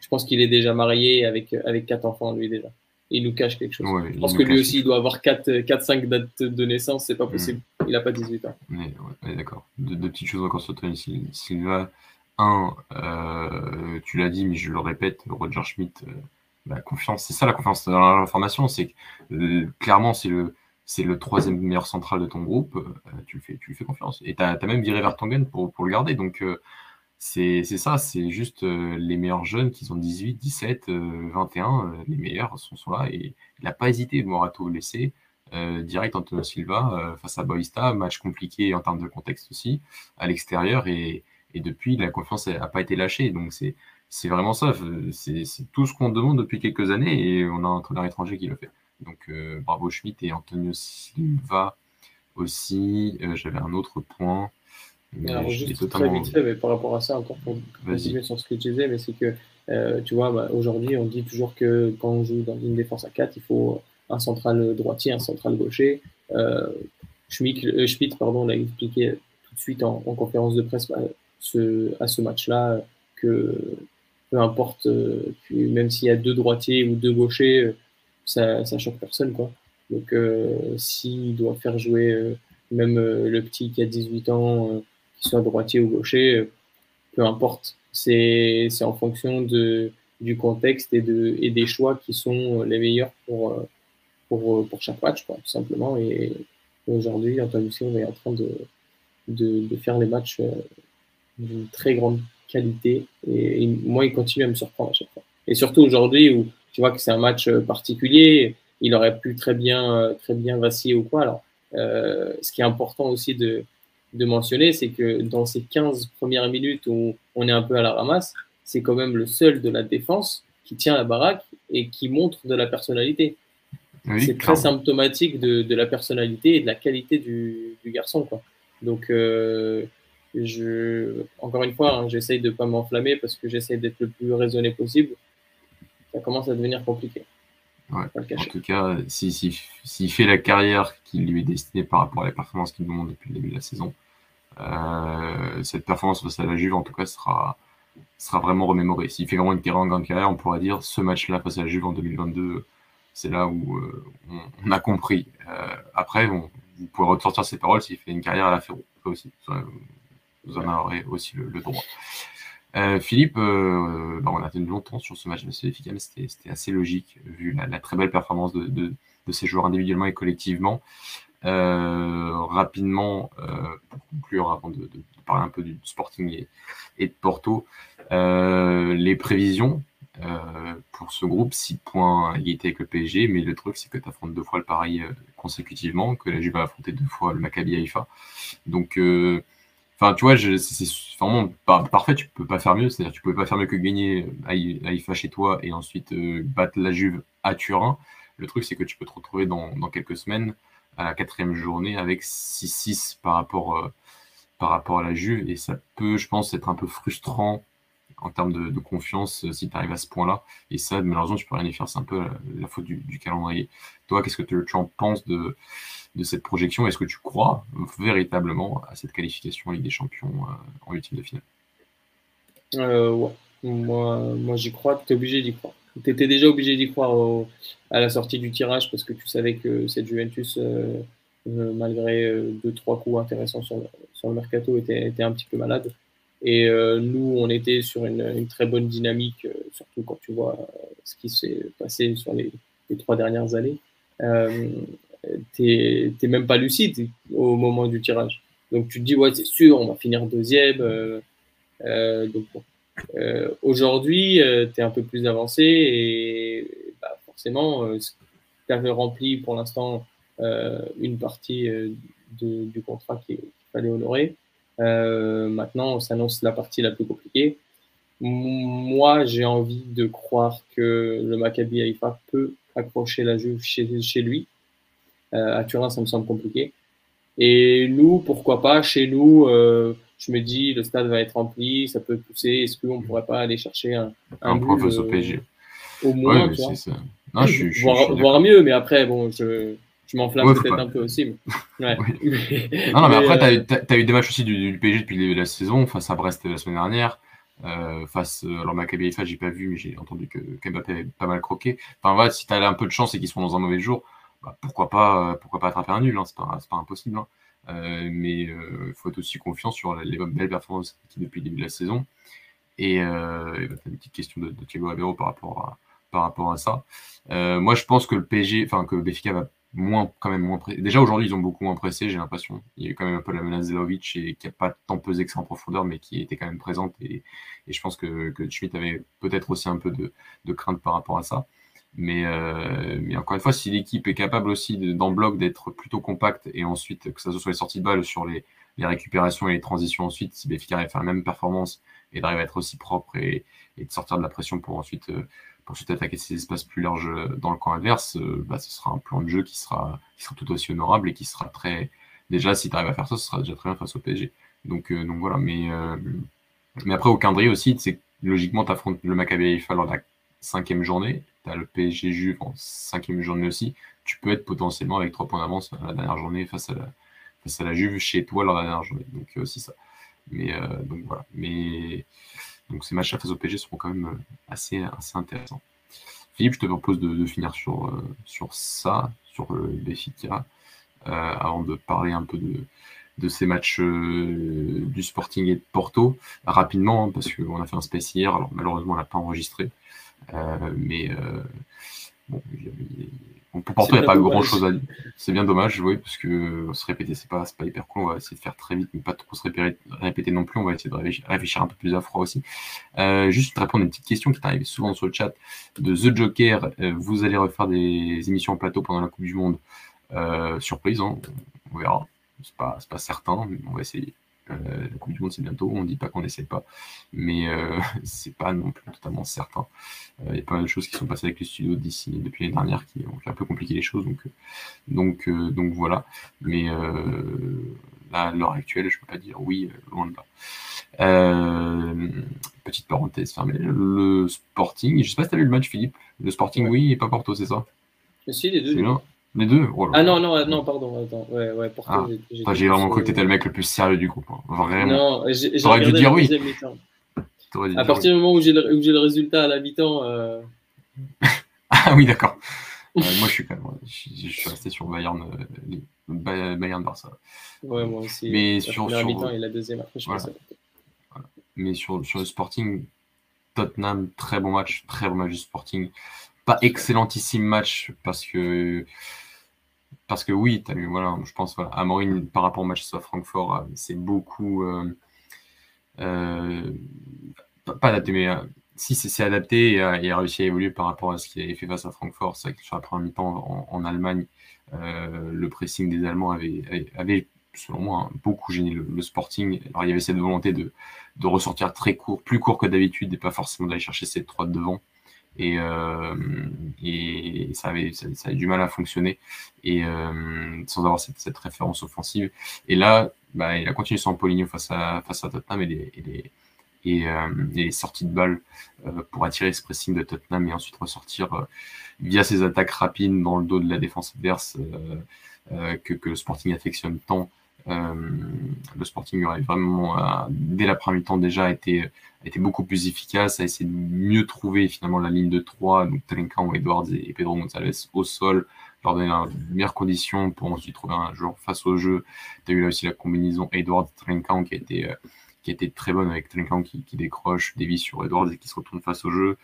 je pense qu'il est déjà marié avec avec quatre enfants lui déjà il nous cache quelque chose. je pense que lui aussi, il doit avoir 4-5 dates de naissance, c'est pas possible. Il n'a pas 18 ans. d'accord. Deux, petites choses encore sur Tony Silva. Un, euh, tu l'as dit, mais je le répète, Roger Schmidt, euh, la confiance, c'est ça la confiance dans l'information, c'est que euh, clairement, c'est le, c'est le troisième meilleur central de ton groupe, tu, fais, tu lui fais confiance. Et tu as, même viré vers Tongen pour, pour le garder. Donc, c'est ça, c'est juste euh, les meilleurs jeunes qui sont 18, 17, 21, les meilleurs sont, là et il n'a pas hésité, Morato laisser. Euh, direct Antonio Silva euh, face à Boista, match compliqué en termes de contexte aussi, à l'extérieur et, depuis la confiance n'a pas été lâchée. Donc c'est vraiment ça, c'est tout ce qu'on demande depuis quelques années et on a un entraîneur étranger qui le fait. Donc bravo Schmidt et Antonio Silva aussi. J'avais un autre point. Alors, juste très vite fait, mais par rapport à ça, encore pour continuer sur ce que tu disais, mais c'est que, euh, tu vois, bah, aujourd'hui, on dit toujours que quand on joue dans une défense à 4, il faut un central droitier, un central gaucher. Euh, Schmidt, euh, Schmidt, pardon, l'a expliqué tout de suite en, conférence de presse bah, ce, à ce match-là que peu importe, même s'il y a deux droitiers ou deux gauchers, ça, ça choque personne, quoi. Donc, s'il doit faire jouer même le petit qui a 18 ans, qu'il soit droitier ou gaucher, peu importe. C'est en fonction du contexte et, de, des choix qui sont les meilleurs pour, pour chaque match, tout simplement. Et, aujourd'hui, Antoine Silva est en train de, de, faire les matchs d'une très grande qualité. Et, moi, il continue à me surprendre à chaque fois. Et surtout aujourd'hui où tu vois que c'est un match particulier, il aurait pu très bien, vaciller ou quoi. Alors, euh, ce qui est important aussi de, de mentionner, c'est que dans ces 15 premières minutes où on est un peu à la ramasse, c'est quand même le seul de la défense qui tient la baraque et qui montre de la personnalité. c'est très symptomatique de, de, la personnalité et de la qualité du, du garçon. Quoi. Donc, euh, je, encore une fois, hein, j'essaye de ne pas m'enflammer parce que j'essaye d'être le plus raisonné possible. Ça commence à devenir compliqué. en tout cas, s'il si, si, fait la carrière qui lui est destinée par rapport à la performance qu'il demande depuis le début de la saison, cette performance face à la Juve, en tout cas, sera, sera vraiment remémorée. S'il fait vraiment une carrière en grande carrière, on pourra dire ce match-là face à la Juve en 2022, c'est là où euh, on, a compris. Euh, après, vous pouvez ressortir ces paroles s'il fait une carrière à la Ferro. aussi vous en aurez aussi le, droit. Euh, Philippe, euh, bah, on a tenu longtemps sur ce match de CFICAM, c'était assez logique vu la, très belle performance de, ces joueurs individuellement et collectivement. Euh, rapidement, pour conclure, avant de, parler un peu du Sporting et, de Porto, les prévisions pour ce groupe, 6 points égalité avec le PSG, mais le truc c'est que tu affrontes deux fois le pareil consécutivement, que la Juve va affronter deux fois le Maccabi Haïfa. Donc Enfin, tu vois, c'est vraiment parfait, tu peux pas faire mieux. C'est-à-dire, tu pouvais pas faire mieux que gagner à IFA chez toi et ensuite euh, battre la Juve à Turin. Le truc, c'est que tu peux te retrouver dans, quelques semaines à la quatrième journée avec 6-6 par rapport, euh, par rapport à la Juve. Et ça peut, je pense, être un peu frustrant en termes de, confiance euh, si tu arrives à ce point-là. Et ça, malheureusement, tu peux rien y faire. C'est un peu la, faute du, calendrier. Toi, qu'est-ce que tu, en penses de de cette projection? Est-ce que tu crois véritablement à cette qualification en Ligue des Champions euh, en huitième de finale? Moi, moi j'y crois, tu es obligé d'y croire. Tu étais déjà obligé d'y croire à la sortie du tirage parce que tu savais que cette Juventus, euh, malgré deux, trois coups intéressants sur, le mercato, était, un petit peu malade. Et nous, on était sur une, très bonne dynamique, surtout quand tu vois ce qui s'est passé sur les, trois dernières années tu n'es même pas lucide au moment du tirage. Donc tu te dis, ouais, c'est sûr, on va finir deuxième. Euh, euh, donc euh, aujourd'hui, tu es un peu plus avancé et bah, forcément, tu avais rempli pour l'instant une partie du contrat qu'il fallait honorer. maintenant, on s'annonce la partie la plus compliquée. Moi, j'ai envie de croire que le Maccabi Haïfa peut accrocher la Juve chez, chez lui. Euh, à Turin, ça me semble compliqué. Et nous, pourquoi pas, chez nous, euh, je me dis, le stade va être rempli, ça peut pousser. Est-ce qu'on ne pourrait pas aller chercher un, un, but, au PSG Au moins. Non, je, je, voir, mieux, mais après, bon, je, je m'enflamme peut-être un peu aussi. <laughs> Ouais. <laughs> non, non, mais après, tu as, eu des matchs aussi du, PSG depuis le début de la saison, face à Brest la semaine dernière. Euh, face, alors Maccabi Haifa, j'ai pas vu, mais j'ai entendu que Mbappé avait pas mal croqué. Enfin, voilà, si tu as un peu de chance et qu'ils sont dans un mauvais jour, bah, pourquoi pas, euh, pourquoi pas attraper un nul, hein, c'est pas, pas, impossible. Hein. Euh, mais il euh, faut être aussi confiant sur les belles performances depuis le début de la saison. Et, euh, une petite question de, Thiago Avero par rapport à, par rapport à ça. moi, je pense que le PSG, enfin que Benfica va moins, quand même moins pressé. Déjà aujourd'hui, ils ont beaucoup moins pressé, j'ai l'impression. Il y a quand même un peu la menace Zelovic et qui n'a pas tant pesé que ça en profondeur, mais qui était quand même présente. Et, et je pense que, que Schmidt avait peut-être aussi un peu de, crainte par rapport à ça. Mais, euh, mais encore une fois, si l'équipe est capable aussi d'en bloc d'être plutôt compacte et ensuite que ça soit les sorties de balles sur les, récupérations et les transitions ensuite, si Béfica arrive à faire la même performance et d'arriver à être aussi propre et, de sortir de la pression pour ensuite, euh, pour ensuite attaquer ces espaces plus larges dans le camp adverse, euh, bah, ce sera un plan de jeu qui sera, qui sera tout aussi honorable et qui sera très. Déjà, si tu arrives à faire ça, ce sera déjà très bien face au PSG. Donc, donc voilà. Mais, mais après, au calendrier aussi, logiquement, tu affrontes le Maccabi Haifa lors de la cinquième journée tu le PSG Juve en cinquième journée aussi, tu peux être potentiellement avec trois points d'avance la dernière journée face à la, face à la Juve chez toi lors de la dernière journée. Donc aussi ça. Mais euh, donc voilà. Mais donc ces matchs face au PSG seront quand même euh, assez, assez intéressants. Philippe, je te propose de, finir sur, euh, sur ça, sur le Béfica avant de parler un peu de, de ces matchs du Sporting et de Porto rapidement hein, parce qu'on a fait un space hier. Alors malheureusement on l'a pas enregistré, mais bon, pour Porto, il n'y a pas grand chose à dire. C'est bien dommage, oui, parce que se répéter, c'est pas, pas hyper cool. On va essayer de faire très vite, mais pas trop se répéter, non plus. On va essayer de réfléchir, un peu plus à froid aussi. Euh, juste répondre à une petite question qui est arrivée souvent sur le chat de The Joker. Euh, vous allez refaire des émissions en plateau pendant la Coupe du Monde. Euh, surprise, hein, on verra. C'est pas, pas certain, mais on va essayer. Euh, la Coupe du Monde, c'est bientôt. On ne dit pas qu'on n'essaie pas, mais euh, <laughs> c'est pas non plus totalement certain. Euh, il y a pas mal de choses qui sont passées avec les studios d'ici depuis l'année dernière qui ont un peu compliqué les choses. Donc, donc, donc voilà. Mais là, à l'heure actuelle, je peux pas dire oui, loin de là. petite parenthèse fermée. Le Sporting, je sais pas si tu as vu le match, Philippe. Le Sporting, oui, et pas Porto, c'est ça? Si, les deux. Les deux oh Ah non, non, non, pardon. Attends. Ouais, ouais, ah. j'ai vraiment cru que t'étais le mec le plus sérieux du groupe. Hein. Vraiment. Non, j'ai dû dire oui. À partir du moment où j'ai le, le, résultat à la mi-temps. Euh... <laughs> ah oui, d'accord. <laughs> moi, je suis quand même. Je, suis resté sur Bayern, euh, Bayern Barça. Ouais, moi aussi. Mais sur, sur mi-temps et la deuxième après, je voilà. voilà. Mais sur, sur le Sporting, Tottenham, très bon match, très bon match du Sporting. Pas excellentissime match parce que parce que oui, as voilà, je pense, voilà, Amorim, par rapport au match à Francfort, euh, c'est beaucoup. Euh, euh, pas adapté, mais si c'est adapté et, a réussi à évoluer par rapport à ce qu'il avait fait face à Francfort. C'est que sur la première mi-temps en, Allemagne, le pressing des Allemands avait, selon moi, hein, beaucoup gêné le, Sporting. Alors il y avait cette volonté de, de ressortir très court, plus court que d'habitude et pas forcément d'aller chercher cette 3 devant et, euh, ça, avait, du mal à fonctionner et euh, sans avoir cette, référence offensive. Et là, bah, il a continué son Poligno face à, face à Tottenham et les, euh, sorties de balles pour attirer ce pressing de Tottenham et ensuite ressortir via ses attaques rapides dans le dos de la défense adverse que, le Sporting affectionne tant. Le Sporting aurait vraiment, dès la première mi-temps déjà, été été beaucoup plus efficace, a essayé de mieux trouver finalement la ligne de 3, donc Trinkan, Edwards et Pedro Gonzalez au sol, leur donner les meilleures conditions pour ensuite trouver un joueur face au jeu. Tu as eu là aussi la combinaison Edwards-Trinkan qui a été euh, très bonne avec Trinkan qui, décroche Davis sur Edwards et qui se retourne face au jeu.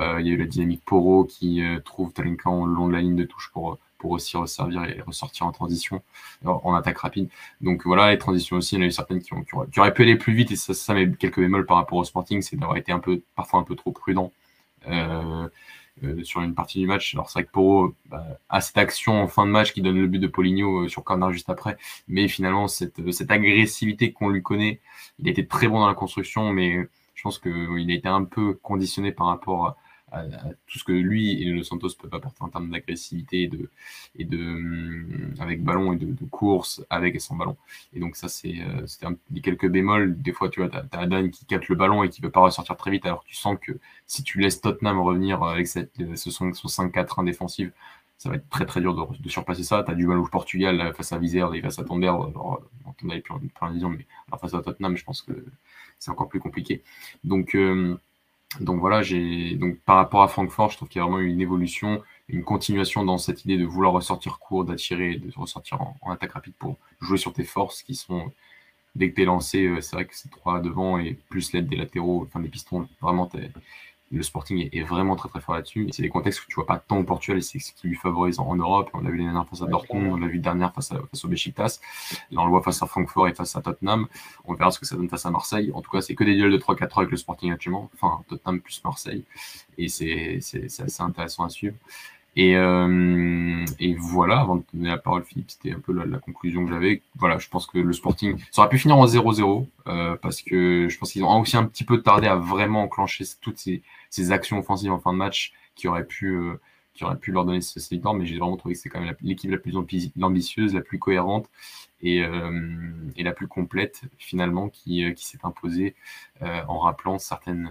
Euh, il y a eu la dynamique Poro qui euh, trouve Trinkan le long de la ligne de touche pour pour aussi resservir et ressortir en transition, en attaque rapide. Donc voilà, les transitions aussi, il y en a eu certaines qui, ont, auraient, pu aller plus vite, et ça, ça met quelques bémols par rapport au Sporting, c'est d'avoir été un peu, parfois un peu trop prudent euh, euh, sur une partie du match. Alors c'est vrai que Poro bah, a cette action en fin de match qui donne le but de Poligno euh, sur corner juste après, mais finalement cette, cette agressivité qu'on lui connaît, il a été très bon dans la construction, mais je pense qu'il a été un peu conditionné par rapport à à, tout ce que lui et le Santos peuvent apporter en termes d'agressivité et de, et de hum, avec ballon et de, course avec et sans ballon. Et donc ça c'est euh, c'était des quelques bémols. Des fois tu vois t'as Adan qui capte le ballon et qui peut pas ressortir très vite alors que tu sens que si tu laisses Tottenham revenir avec cette, euh, ce 5-4 défensif ça va être très très dur de, surpasser ça. Tu as du mal au Portugal face à Vizère et face à Tonder. Alors, on avait plus en vision, mais face à Tottenham, je pense que c'est encore plus compliqué. Donc, euh, donc voilà, j'ai donc par rapport à Francfort, je trouve qu'il y a vraiment une évolution, une continuation dans cette idée de vouloir ressortir court, d'attirer, de ressortir en, attaque rapide pour jouer sur tes forces qui sont dès que tu es lancé, euh, c'est vrai que c'est trois devant et plus l'aide des latéraux, enfin des pistons, vraiment le Sporting est, vraiment très très fort là-dessus. C'est des contextes que tu vois pas tant au Portugal et c'est ce qui lui favorise en, Europe. On l'a vu l'année dernière face à Dortmund, on l'a vu dernière face, à, face au Besiktas. Là, on le voit face à Francfort et face à Tottenham. On verra ce que ça donne face à Marseille. En tout cas, c'est que des duels de 3-4 avec le Sporting actuellement. Enfin, Tottenham plus Marseille. Et c'est assez intéressant à suivre. Et, euh, et, voilà, avant de donner la parole, Philippe, c'était un peu la, conclusion que j'avais. Voilà, je pense que le Sporting, ça aurait pu finir en 0-0, euh, parce que je pense qu'ils ont aussi un petit peu tardé à vraiment enclencher toutes ces, actions offensives en fin de match qui auraient pu, euh, qui auraient pu leur donner ce victoire, mais j'ai vraiment trouvé que c'est quand même l'équipe la, plus ambitieuse, la plus cohérente et, la plus complète, finalement, qui s'est imposée en rappelant certaines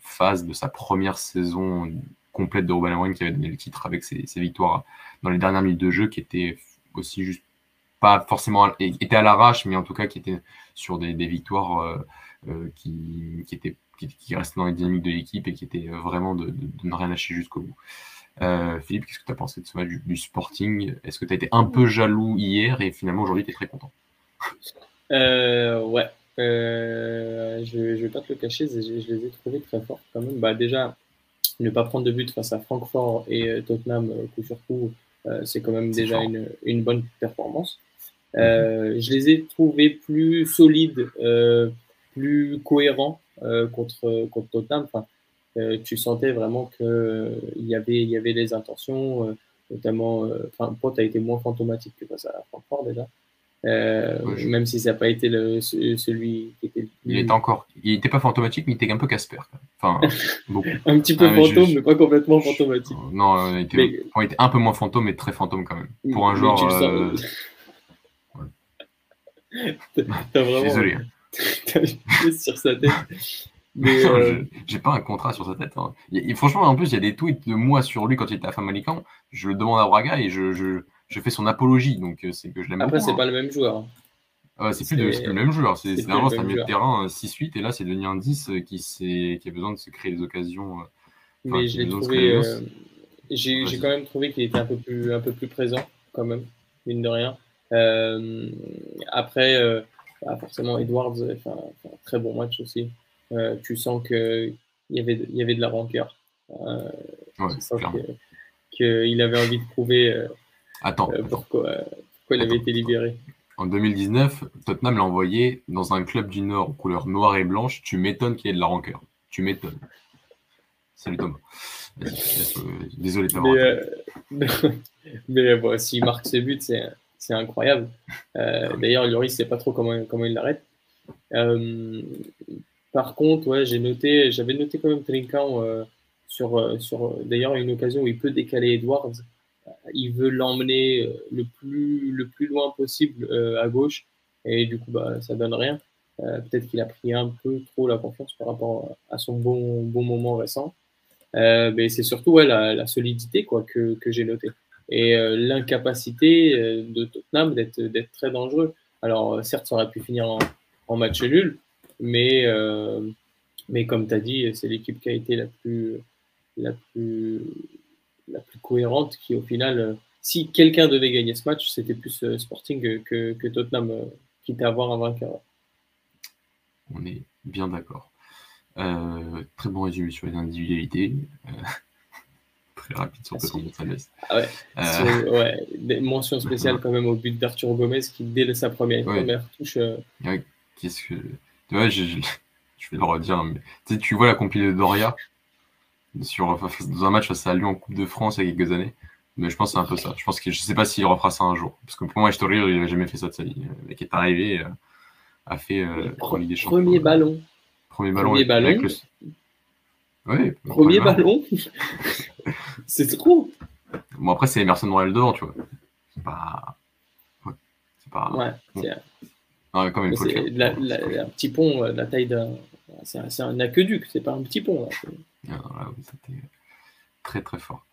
phases de sa première saison complète de Ruben Amorim qui avait donné le titre avec ses, victoires dans les dernières minutes de jeu qui étaient aussi juste pas forcément étaient à l'arrache mais en tout cas qui étaient sur des, victoires euh, euh, qui, qui, étaient qui, restaient dans les dynamiques de l'équipe et qui étaient vraiment de, ne rien lâcher jusqu'au bout. Philippe, qu'est-ce que tu as pensé de ce match du, Sporting? Est-ce que tu as été un peu jaloux hier et finalement aujourd'hui tu es très content? Ouais, je ne vais pas te le cacher, je, je, les ai trouvés très forts quand même. Bah, déjà, ne pas prendre de but face à Francfort et euh, Tottenham euh, coup sur coup, euh, c'est quand même déjà une, une, bonne performance. Mhm. je les ai trouvés plus solides, plus cohérents contre, contre Tottenham. Enfin, tu sentais vraiment qu'il y avait, il y avait les intentions, notamment, enfin, Pont a été moins fantomatique que face à Francfort déjà. Euh, même si ça n'a pas été le, celui qui était. Il était encore. Il n'était pas fantomatique, mais il était un peu Casper. Enfin, <laughs> un petit peu fantôme, mais pas complètement fantomatique. Non, il était, un peu moins fantôme, mais très fantôme quand même. Pour un joueur. Euh... <laughs> T'as vraiment. Désolé. <laughs> sur sa tête. Mais euh... j'ai pas un contrat sur sa tête. Hein. franchement, en plus, il y a des tweets de moi sur lui quand il était à Famalican. Je le demande à Braga et je, je, je fais son apologie, donc euh, c'est que je l'aime Après, c'est hein. pas le même joueur. Ah, c'est plus, le même joueur. C'est vraiment un milieu de terrain 6-8 et là, c'est devenu un 10 euh, qui, qui a besoin de se créer des occasions. Euh, Mais j'ai trouvé. j'ai quand même trouvé qu'il était un peu, plus, un peu plus présent, quand même, mine de rien. après, bah, forcément, Edwards a fait un, très bon match aussi. tu sens qu'il y avait, y avait de la rancœur. Ouais, tu sens qu'il avait envie de prouver Attends. Euh, pourquoi, il avait été libéré En 2019, Tottenham l'a envoyé dans un club du Nord couleur noire et blanche. Tu m'étonnes qu'il y ait de la rancœur. Tu m'étonnes. Salut Thomas. Désolé de t'avoir. <laughs> Mais, euh, bon, s'il marque ses buts, c'est incroyable. Euh, d'ailleurs, Lloris ne sait pas trop comment, comment il l'arrête. par contre, ouais, j'ai noté, j'avais noté quand même Trinkan sur, sur d'ailleurs une occasion où il peut décaler Edwards il veut l'emmener euh, le plus, le plus loin possible euh, à gauche et du coup bah, ça donne rien. Euh, peut-être qu'il a pris un peu trop la confiance par rapport à son bon, bon moment récent. mais c'est surtout la, solidité quoi, que, que j'ai noté et l'incapacité de Tottenham d'être très dangereux. Alors certes ça aurait pu finir en, en match nul, mais, mais comme tu as dit, c'est l'équipe qui a été la plus, la plus la plus cohérente qui, au final, euh, si quelqu'un devait gagner ce match, c'était plus euh, Sporting que, que, Tottenham, euh, quitte à avoir un vainqueur. On est bien d'accord. très bon résumé sur les individualités. <laughs> très rapide sur Pedro González. Ah ouais. ouais. Mention spéciale quand même au but d'Arthur Gomez qui, dès sa première, première touche. Qu'est-ce que. Tu vois, je, je, <laughs> vais le redire, mais tu vois la compilée de Doria? Sur, dans un match face à Lyon en Coupe de France il y a quelques années. Mais je pense que c'est un peu ça. Je pense que je sais pas s'il refera ça un jour. Parce que pour moi, Story, il n'a jamais fait ça de sa vie. Le mec est arrivé, euh, a fait euh, des Premier ballon. Premier ballon. Premier ballon. Oui, premier ballon. <laughs> c'est trop. Bon, après, c'est Emerson Royal devant, tu vois. C'est pas. Ouais. C'est pas. Ouais, c'est. Non, quand même, un petit pont, euh, la taille d'un. C'est un, aqueduc, c'est pas un petit pont. Ah, c'était très très fort.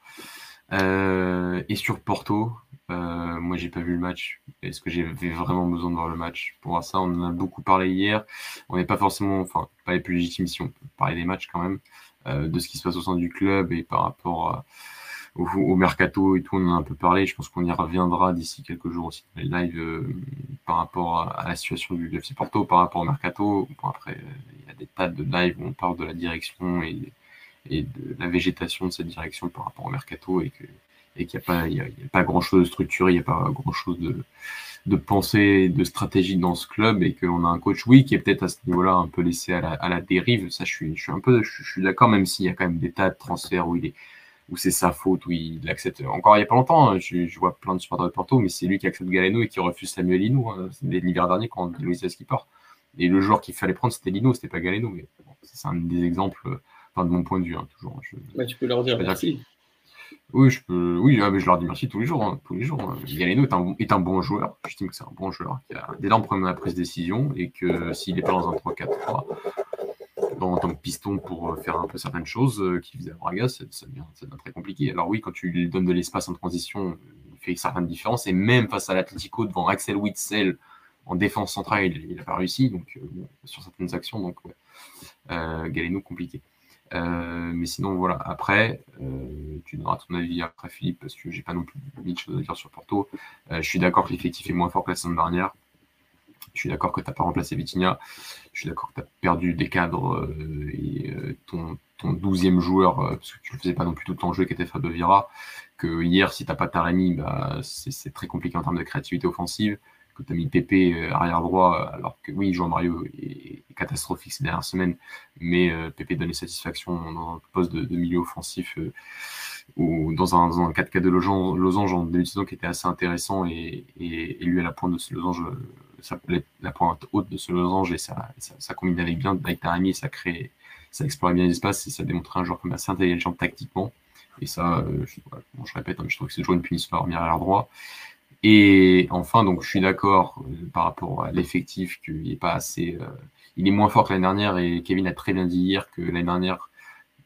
Euh, et sur Porto, euh, moi j'ai pas vu le match. Est-ce que j'avais vraiment besoin de voir le match? Pour ça, on en a beaucoup parlé hier. On n'est pas forcément, enfin, pas les plus légitimes si on peut parler des matchs quand même, euh, de ce qui se passe au sein du club et par rapport au, mercato et tout, on en a un peu parlé. Je pense qu'on y reviendra d'ici quelques jours aussi dans les lives par rapport à, la situation du FC Porto, par rapport au mercato. après, il y a des tas de lives où on parle de la direction et de la végétation de cette direction par rapport au mercato et que et qu'il n'y a pas grand chose de structuré, il n'y a pas grand chose de de pensée, de stratégie dans ce club et qu'on a un coach, oui, qui est peut-être à ce niveau-là un peu laissé à la, à la dérive. Ça, je suis, je un peu, je, suis d'accord, même s'il y a quand même des tas de transferts où il est, où c'est sa faute, où il accepte. Encore il n'y a pas longtemps, hein, je, je, vois plein de supporters de Porto, mais c'est lui qui accepte Galeno et qui refuse Samuel Lino. Hein. l'hiver dernier quand Luis qui part. Et le joueur qu'il fallait prendre, c'était Lino, c'était pas Galeno. Mais c'est un des exemples Enfin, de mon point de vue, hein, toujours. Je, tu peux leur dire merci. Oui, je peux. Oui, ah, mais je leur dis merci tous les jours. Hein, tous les jours. Hein. Galeno est un, est un bon joueur. J'estime que c'est un bon joueur. Qui a, là, on prend la prise de décision et que s'il n'est pas dans un 3-4-3, en tant que piston pour euh, faire un peu certaines choses euh, qui faisait à Braga, ça, devient, très compliqué. Alors oui, quand tu lui donnes de l'espace en transition, il fait certaines différences. Et même face à l'Atletico, devant Axel Witzel, en défense centrale, il n'a pas réussi donc, euh, sur certaines actions. Donc, ouais. Galeno, compliqué. mais sinon, voilà. Après, tu donneras ton avis après Philippe, parce que j'ai pas non plus mille choses à dire sur Porto. je suis d'accord que l'effectif est moins fort que la semaine dernière. Je suis d'accord que tu n'as pas remplacé Vitinha. Je suis d'accord que tu as perdu des cadres et ton, ton 12e joueur, parce que tu ne faisais pas non plus tout ton jeu, qui était Fabio Vira. Que hier, si tu n'as pas Taremi, bah, c'est très compliqué en termes de créativité offensive que tu as mis Pépé euh, arrière droit, alors que oui, Jean Mario est, catastrophique ces dernières semaines, mais euh, Pépé donnait satisfaction dans un poste de, milieu offensif euh, ou dans un, dans 4 4 de losange, en début de saison qui était assez intéressant et, lui à la pointe de ce losange, la pointe haute de ce losange et ça, ça, combine avec bien avec Tarami et ça crée, ça explorait bien l'espace et ça démontrait un joueur comme assez intelligent tactiquement. Et ça, je, je, répète, hein, je trouve que c'est toujours une punition à revenir à droit. Et enfin, donc je suis d'accord euh, par rapport à l'effectif qu'il n'est pas assez. Euh, il est moins fort que l'année dernière et Kevin a très bien dit hier que l'année dernière,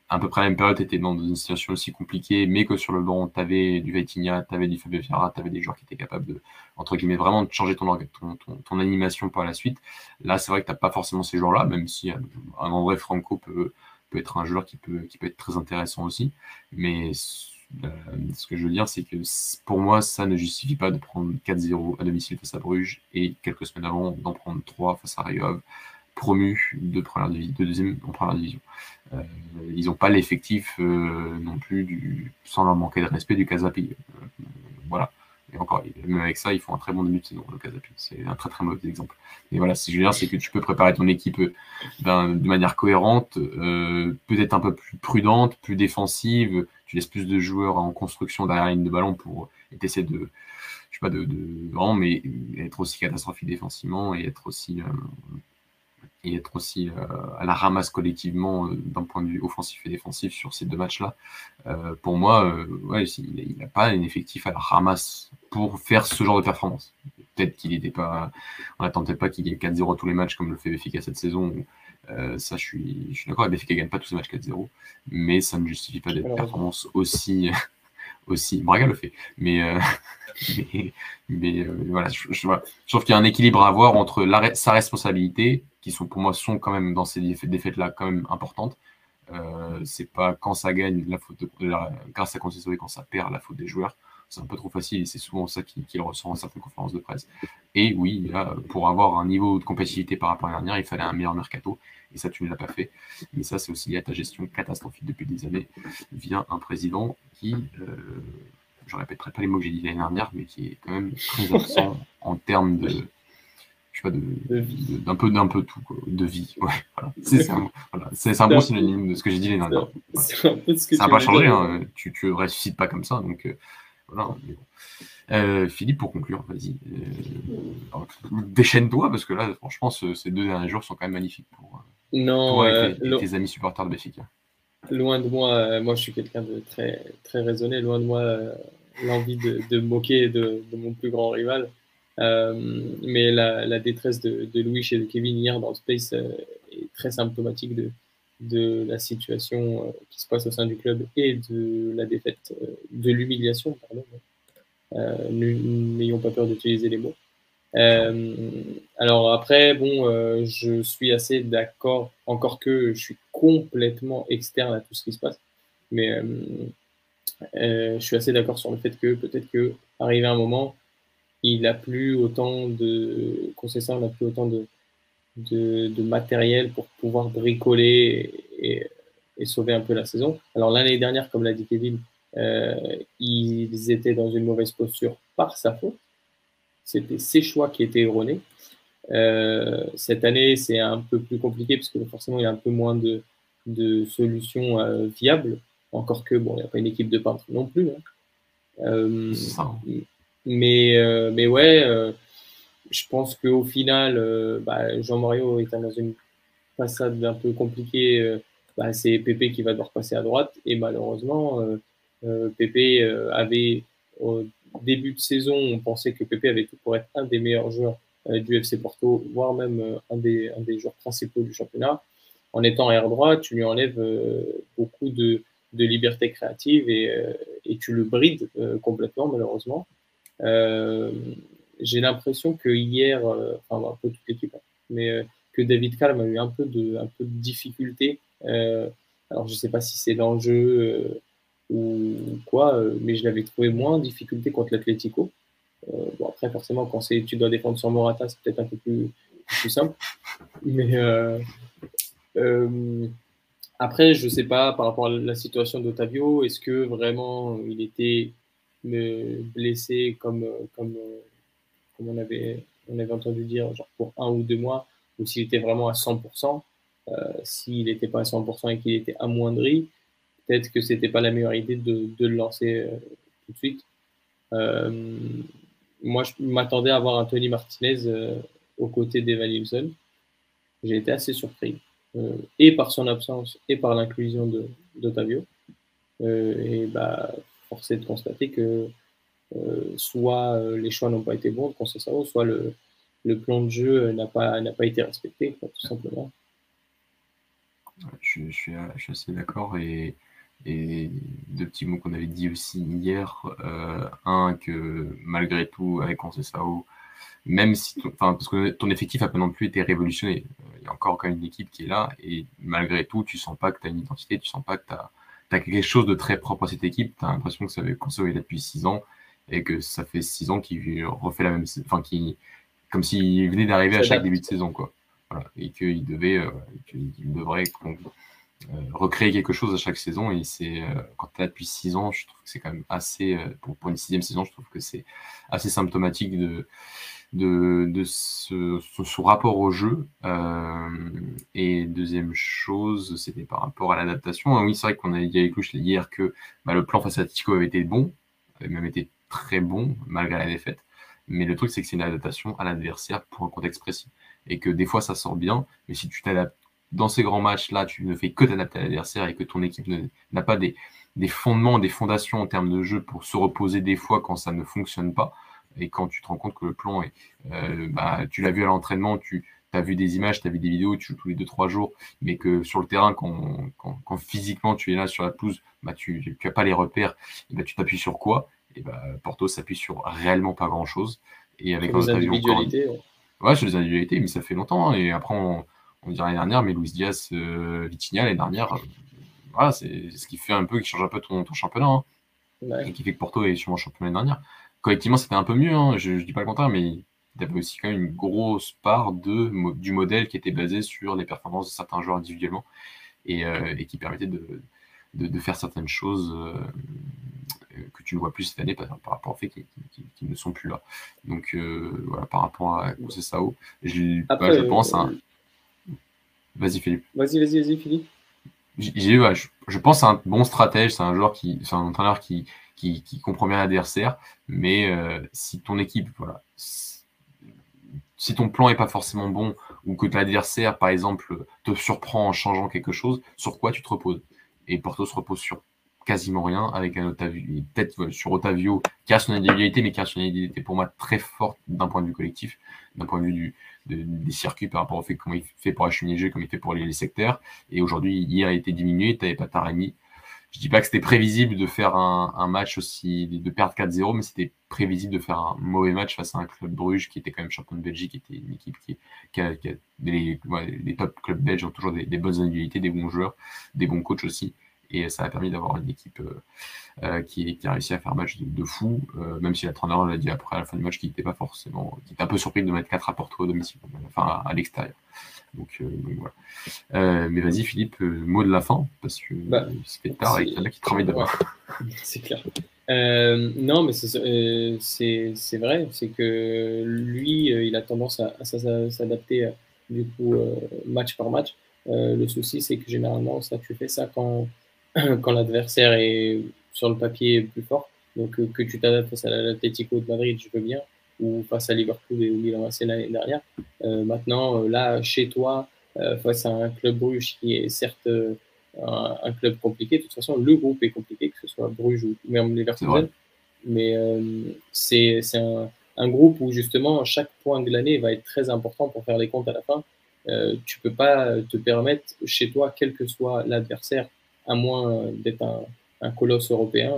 à peu près la même période, était dans une situation aussi compliquée, mais que sur le banc, tu avais du Vaitinha, tu avais du Fabio Fiara, tu avais des joueurs qui étaient capables de, entre guillemets, vraiment de changer ton, ton, ton, animation par la suite. Là, c'est vrai que tu n'as pas forcément ces joueurs-là, même si un, André Franco peut, peut être un joueur qui peut, qui peut être très intéressant aussi. Mais euh, ce que je veux dire, c'est que pour moi, ça ne justifie pas de prendre 4-0 à domicile face à Bruges et quelques semaines avant d'en prendre 3 face à Rayov, promu de, première de deuxième en première division. Euh, ils n'ont pas l'effectif euh, non plus, du, sans leur manquer de respect, du Casapi. voilà. Et encore, même avec ça, ils font un très bon début de le Casapi. C'est un très très mauvais exemple. Et voilà, ce que je veux dire, c'est que tu peux préparer ton équipe de manière cohérente, peut-être un peu plus prudente, plus défensive, tu laisses plus de joueurs en construction derrière la ligne de ballon pour essayer de, je sais pas, de, vraiment, mais être aussi catastrophique défensivement et être aussi, euh, et être aussi euh, à la ramasse collectivement euh, d'un point de vue offensif et défensif sur ces deux matchs-là. pour moi, ouais, il n'a pas un effectif à la ramasse pour faire ce genre de performance. Peut-être qu'il n'était pas, on n'attendait pas qu'il y ait 4-0 tous les matchs comme le fait Benfica cette saison. Euh, ça, je suis, je suis d'accord. Benfica ne gagne pas tous ces matchs 4-0, mais ça ne justifie pas des performances aussi. <laughs> aussi. Braga le fait, mais, euh, <laughs> mais, euh, voilà, je, je, trouve qu'il y a un équilibre à avoir entre la, sa responsabilité, qui sont pour moi sont quand même dans ces défaites-là quand même importantes. c'est pas quand ça gagne la faute de, la, grâce à et quand ça perd la faute des joueurs c'est un peu trop facile et c'est souvent ça qu'il ressent en certaines conférences de presse. Et oui, pour avoir un niveau de compétitivité par rapport à l'année dernière, il fallait un meilleur mercato et ça, tu ne l'as pas fait. Mais ça, c'est aussi lié à ta gestion catastrophique depuis des années via un président qui, euh, je répéterai pas les mots que j'ai dit l'année dernière, mais qui est quand même très absent <laughs> en termes de, je sais pas, d'un peu, d'un peu tout, de vie. Ouais, <laughs> voilà. C'est un, voilà. un bon synonyme de ce que j'ai dit l'année dernière. Ça n'a pas changé, hein. tu ne ressuscites pas comme ça. Donc, euh, voilà. Euh, Philippe, pour conclure, vas-y. Euh, déchaîne-toi, parce que là, franchement, ces deux derniers jours sont quand même magnifiques pour, non, toi et tes, amis supporters de Béfica. Loin de moi, moi je suis quelqu'un de très, très raisonné, loin de moi l'envie de, de, moquer de, mon plus grand rival. Mais la, détresse de, Louis et de Kevin hier dans le Space est très symptomatique de, la situation qui se passe au sein du club et de la défaite, de l'humiliation, pardon, euh, n'ayons pas peur d'utiliser les mots. Euh, alors après, bon, euh, je suis assez d'accord, encore que je suis complètement externe à tout ce qui se passe, mais je suis assez d'accord sur le fait que peut-être que arrivé un moment, il n'a plus autant de n'a plus autant de, de, matériel pour pouvoir bricoler et, et, sauver un peu la saison. Alors l'année dernière, comme l'a dit Kevin, euh, ils étaient dans une mauvaise posture par sa faute. C'était ses choix qui étaient erronés. Euh, cette année, c'est un peu plus compliqué parce que forcément, il y a un peu moins de, de solutions euh, viables. Encore que, bon, il n'y a pas une équipe de peintres non plus. Hein. Mais, mais ouais, je pense qu'au final, bah, Jean-Mario est dans une passade un peu compliquée. Bah, c'est Pépé qui va devoir passer à droite. Et malheureusement, euh, Pépé euh, avait, au début de saison, on pensait que Pépé avait tout pour être un des meilleurs joueurs euh, du FC Porto, voire même un des, un des joueurs principaux du championnat. En étant air droit, tu lui enlèves beaucoup de, de liberté créative et, et, tu le brides complètement, malheureusement. J'ai l'impression que hier, enfin, un peu toute l'équipe, hein, mais que David Calm a eu un peu de, un peu de difficulté Alors, je ne sais pas si c'est l'enjeu ou quoi, mais je l'avais trouvé moins en difficulté contre l'Atlético. bon, après, forcément, quand tu dois défendre sur Morata, c'est peut-être un peu plus, plus simple. Mais après, je ne sais pas par rapport à la situation d'Otavio, est-ce que vraiment il était blessé comme, comme, comme on, avait, on avait entendu dire, genre pour un ou deux mois, ou s'il était vraiment à 100%. Euh, s'il n'était pas à 100% et qu'il était amoindri, peut-être que c'était pas la meilleure idée de, de le lancer euh, tout de suite. Euh, moi, je m'attendais à avoir un Tony Martinez aux côtés d'Evan Nilsson. J'ai été assez surpris, et par son absence, et par l'inclusion d'Otavio. et bah, force est de constater que soit les choix n'ont pas été bons de Conceição, soit le, le plan de jeu n'a pas, n'a pas été respecté, tout simplement. Je, suis, assez d'accord. Et, et deux petits mots qu'on avait dit aussi hier. Euh, un, que malgré tout, avec Conceição, même si, enfin, parce que ton effectif n'a pas non plus été révolutionné. Il y a encore quand même une équipe qui est là. Et malgré tout, tu sens pas que tu as une identité, tu sens pas que tu as, quelque chose de très propre à cette équipe. Tu as l'impression que ça avait là depuis six ans et que ça fait six ans qu'il refait la même, enfin, qui comme s'il venait d'arriver à chaque début de saison, quoi. Voilà. Et qu'il devait, euh, qu'il devrait euh, recréer quelque chose à chaque saison. Et c'est euh, quand tu es là depuis six ans, je trouve que c'est quand même assez, pour, pour, une sixième saison, je trouve que c'est assez symptomatique de, de, ce, rapport au jeu. et deuxième chose, c'était par rapport à l'adaptation. oui, c'est vrai qu'on a dit avec Louche hier que bah, le plan face à Tico avait été bon, avait même été très bon malgré la défaite. Mais le truc, c'est que c'est une adaptation à l'adversaire pour un contexte précis. Et que des fois, ça sort bien, mais si tu t'adaptes dans ces grands matchs-là, tu ne fais que t'adapter à l'adversaire et que ton équipe n'a pas des, fondements, des fondations en termes de jeu pour se reposer des fois quand ça ne fonctionne pas. Et quand tu te rends compte que le plan est. Euh, bah, tu l'as vu à l'entraînement, tu as vu des images, tu as vu des vidéos, tu joues tous les 2-3 jours, mais que sur le terrain, quand, quand, physiquement tu es là sur la pelouse, bah, tu n'as pas les repères, et bah, tu t'appuies sur quoi? Et bah, Porto s'appuie sur réellement pas grand chose. Et avec les individualités. Ouais. sur les individualités, mais ça fait longtemps. Hein. Et après, on, on dirait l'année dernière, mais Luis Diaz, euh, Vitinha, l'année dernière, euh, voilà, c'est ce qui fait un peu, qui change un peu ton, ton championnat. Hein. Et qui fait que Porto est sûrement champion l'année dernière. Collectivement, c'était un peu mieux, hein. je, ne dis pas le contraire, mais il y avait aussi quand même une grosse part de, du modèle qui était basé sur les performances de certains joueurs individuellement et, euh, et qui permettait de, de, de, faire certaines choses que tu ne vois plus cette année par, rapport au fait qu'ils ne sont plus là. Donc euh, voilà, par rapport à Sao, je, bah, je pense à un... Vas-y Philippe. Vas-y, vas-y, vas-y Philippe. J'ai, ouais, je, je, pense à un bon stratège, c'est un joueur qui, c'est un entraîneur qui, qui, qui comprend bien l'adversaire, mais euh, si ton équipe, voilà, si ton plan est pas forcément bon ou que l'adversaire, par exemple, te surprend en changeant quelque chose, sur quoi tu te reposes? Et Porto se repose sur quasiment rien avec un Otavio, peut-être sur Otavio qui a son individualité, mais qui a son individualité pour moi très forte d'un point de vue collectif, d'un point de vue des circuits par rapport au fait comment il fait pour acheminer le jeu, comme il fait pour les, secteurs. Et aujourd'hui, hier a été diminué, tu n'avais pas Taremi. Je dis pas que c'était prévisible de faire un, match aussi, de perdre 4-0, mais c'était prévisible de faire un mauvais match face à un club Bruges qui était quand même champion de Belgique, qui était une équipe qui, qui a, les, top clubs belges ont toujours des, des bonnes individualités, des bons joueurs, des bons coachs aussi. Et ça a permis d'avoir une équipe euh, euh, qui, qui, a réussi à faire un match de, fou, euh, même si l'entraîneur l'a dit après à la fin du match qu'il n'était pas forcément, qui était un peu surpris de mettre 4 à Porto au domicile, enfin à, l'extérieur. Donc, voilà. mais vas-y Philippe, mot de la fin, parce que bah, c'est tard et qu'il y en a qui travaillent demain. <laughs> c'est clair. non, mais c'est vrai, c'est que lui, il a tendance à, à s'adapter du coup match par match. le souci, c'est que généralement, ça, tu fais ça quand <clears throat> quand l'adversaire est sur le papier plus fort. Donc euh, que tu t'adaptes à l'Atlético de Madrid, je veux bien, ou face à Liverpool et au Milan AC l'année dernière. Euh, maintenant, euh, là, chez toi, face à un club Bruges qui est certes un, club compliqué, de toute façon, le groupe est compliqué, que ce soit Bruges ou même Leverkusen. Mais c'est un, un, groupe où justement chaque point de l'année va être très important pour faire les comptes à la fin. tu peux pas te permettre chez toi, quel que soit l'adversaire, à moins d'être un, colosse européen,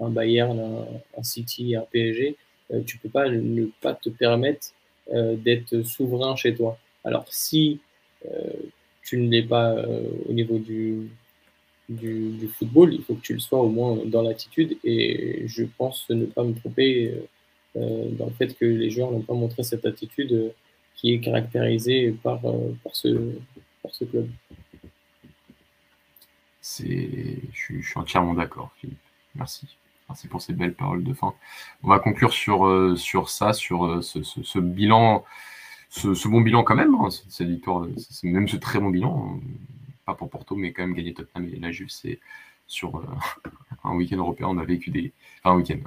un, Bayern, un, City, un PSG, euh, tu peux pas ne pas te permettre euh, d'être souverain chez toi. Alors si euh, tu ne l'es pas au niveau du, du, football, il faut que tu le sois au moins dans l'attitude. Et je pense ne pas me tromper dans le fait que les joueurs n'ont pas montré cette attitude qui est caractérisée par, par, ce, par ce club. Je, je suis entièrement d'accord, Philippe. Merci. Merci pour ces belles paroles de fin. On va conclure sur, euh, sur ça, sur euh, ce, bilan, ce, bon bilan quand même, hein, cette victoire, même ce très bon bilan, pas pour Porto, mais quand même gagner Tottenham et la Juve, c'est sur euh, <laughs> un week-end européen, on a vécu des. Enfin, un week-end,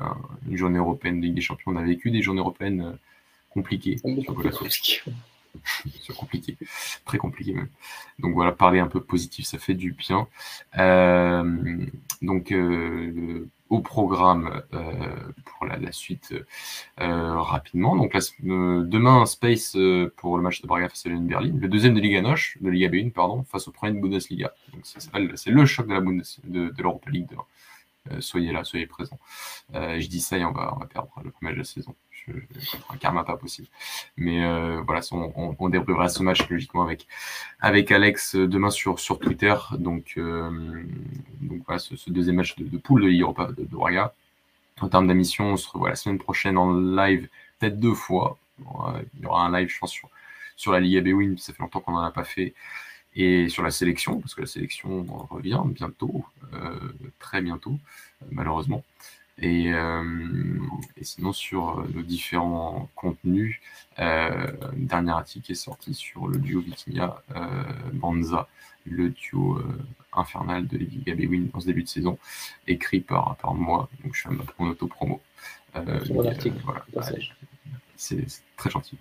une journée européenne de Ligue des Champions, on a vécu des journées européennes compliquées. c'est <laughs> compliqué, très compliqué même. Donc voilà, parler un peu positif, ça fait du bien. Euh, donc euh, au programme euh, pour la, suite rapidement. Donc demain, Space pour le match de Braga face à Berlin, le deuxième de Liga Noche, de Liga B1, pardon, face au premier de Bundesliga. Donc c'est le choc de la Bundes, de, de l'Europa League demain. soyez là, soyez présents. je dis ça et on va, on va perdre le premier match de la saison un karma pas possible. Mais euh, voilà, on, on, ce match logiquement avec, avec Alex euh, demain sur, sur Twitter. Donc, euh, donc voilà, ce, deuxième match de, poule de l'Europa de, de. En termes d'émission, on se revoit la semaine prochaine en live, peut-être deux fois. Il y aura un live, je pense, sur, sur la Liga B-Win, ça fait longtemps qu'on n'en a pas fait et sur la sélection, parce que la sélection revient bientôt, très bientôt, malheureusement. Euh, et, sinon, sur nos différents contenus, euh, dernier article est sorti sur le duo Vitinha euh, Banza, le duo infernal de Liga Win dans ce début de saison, écrit par, par moi. Donc, je fais mon auto-promo. c'est très gentil.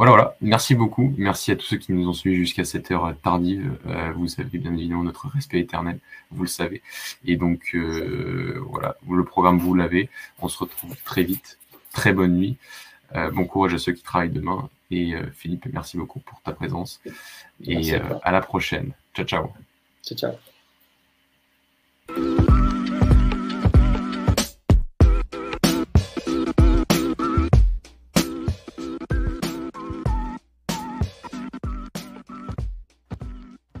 Voilà, voilà. Merci beaucoup. Merci à tous ceux qui nous ont suivis jusqu'à cette heure tardive. Euh, vous avez bien évidemment notre respect éternel, vous le savez. Et donc, euh, voilà, le programme, vous l'avez. On se retrouve très vite. Très bonne nuit. Euh, bon courage à ceux qui travaillent demain. Et Philippe, merci beaucoup pour ta présence. Et à la prochaine. Ciao, ciao. Ciao, ciao.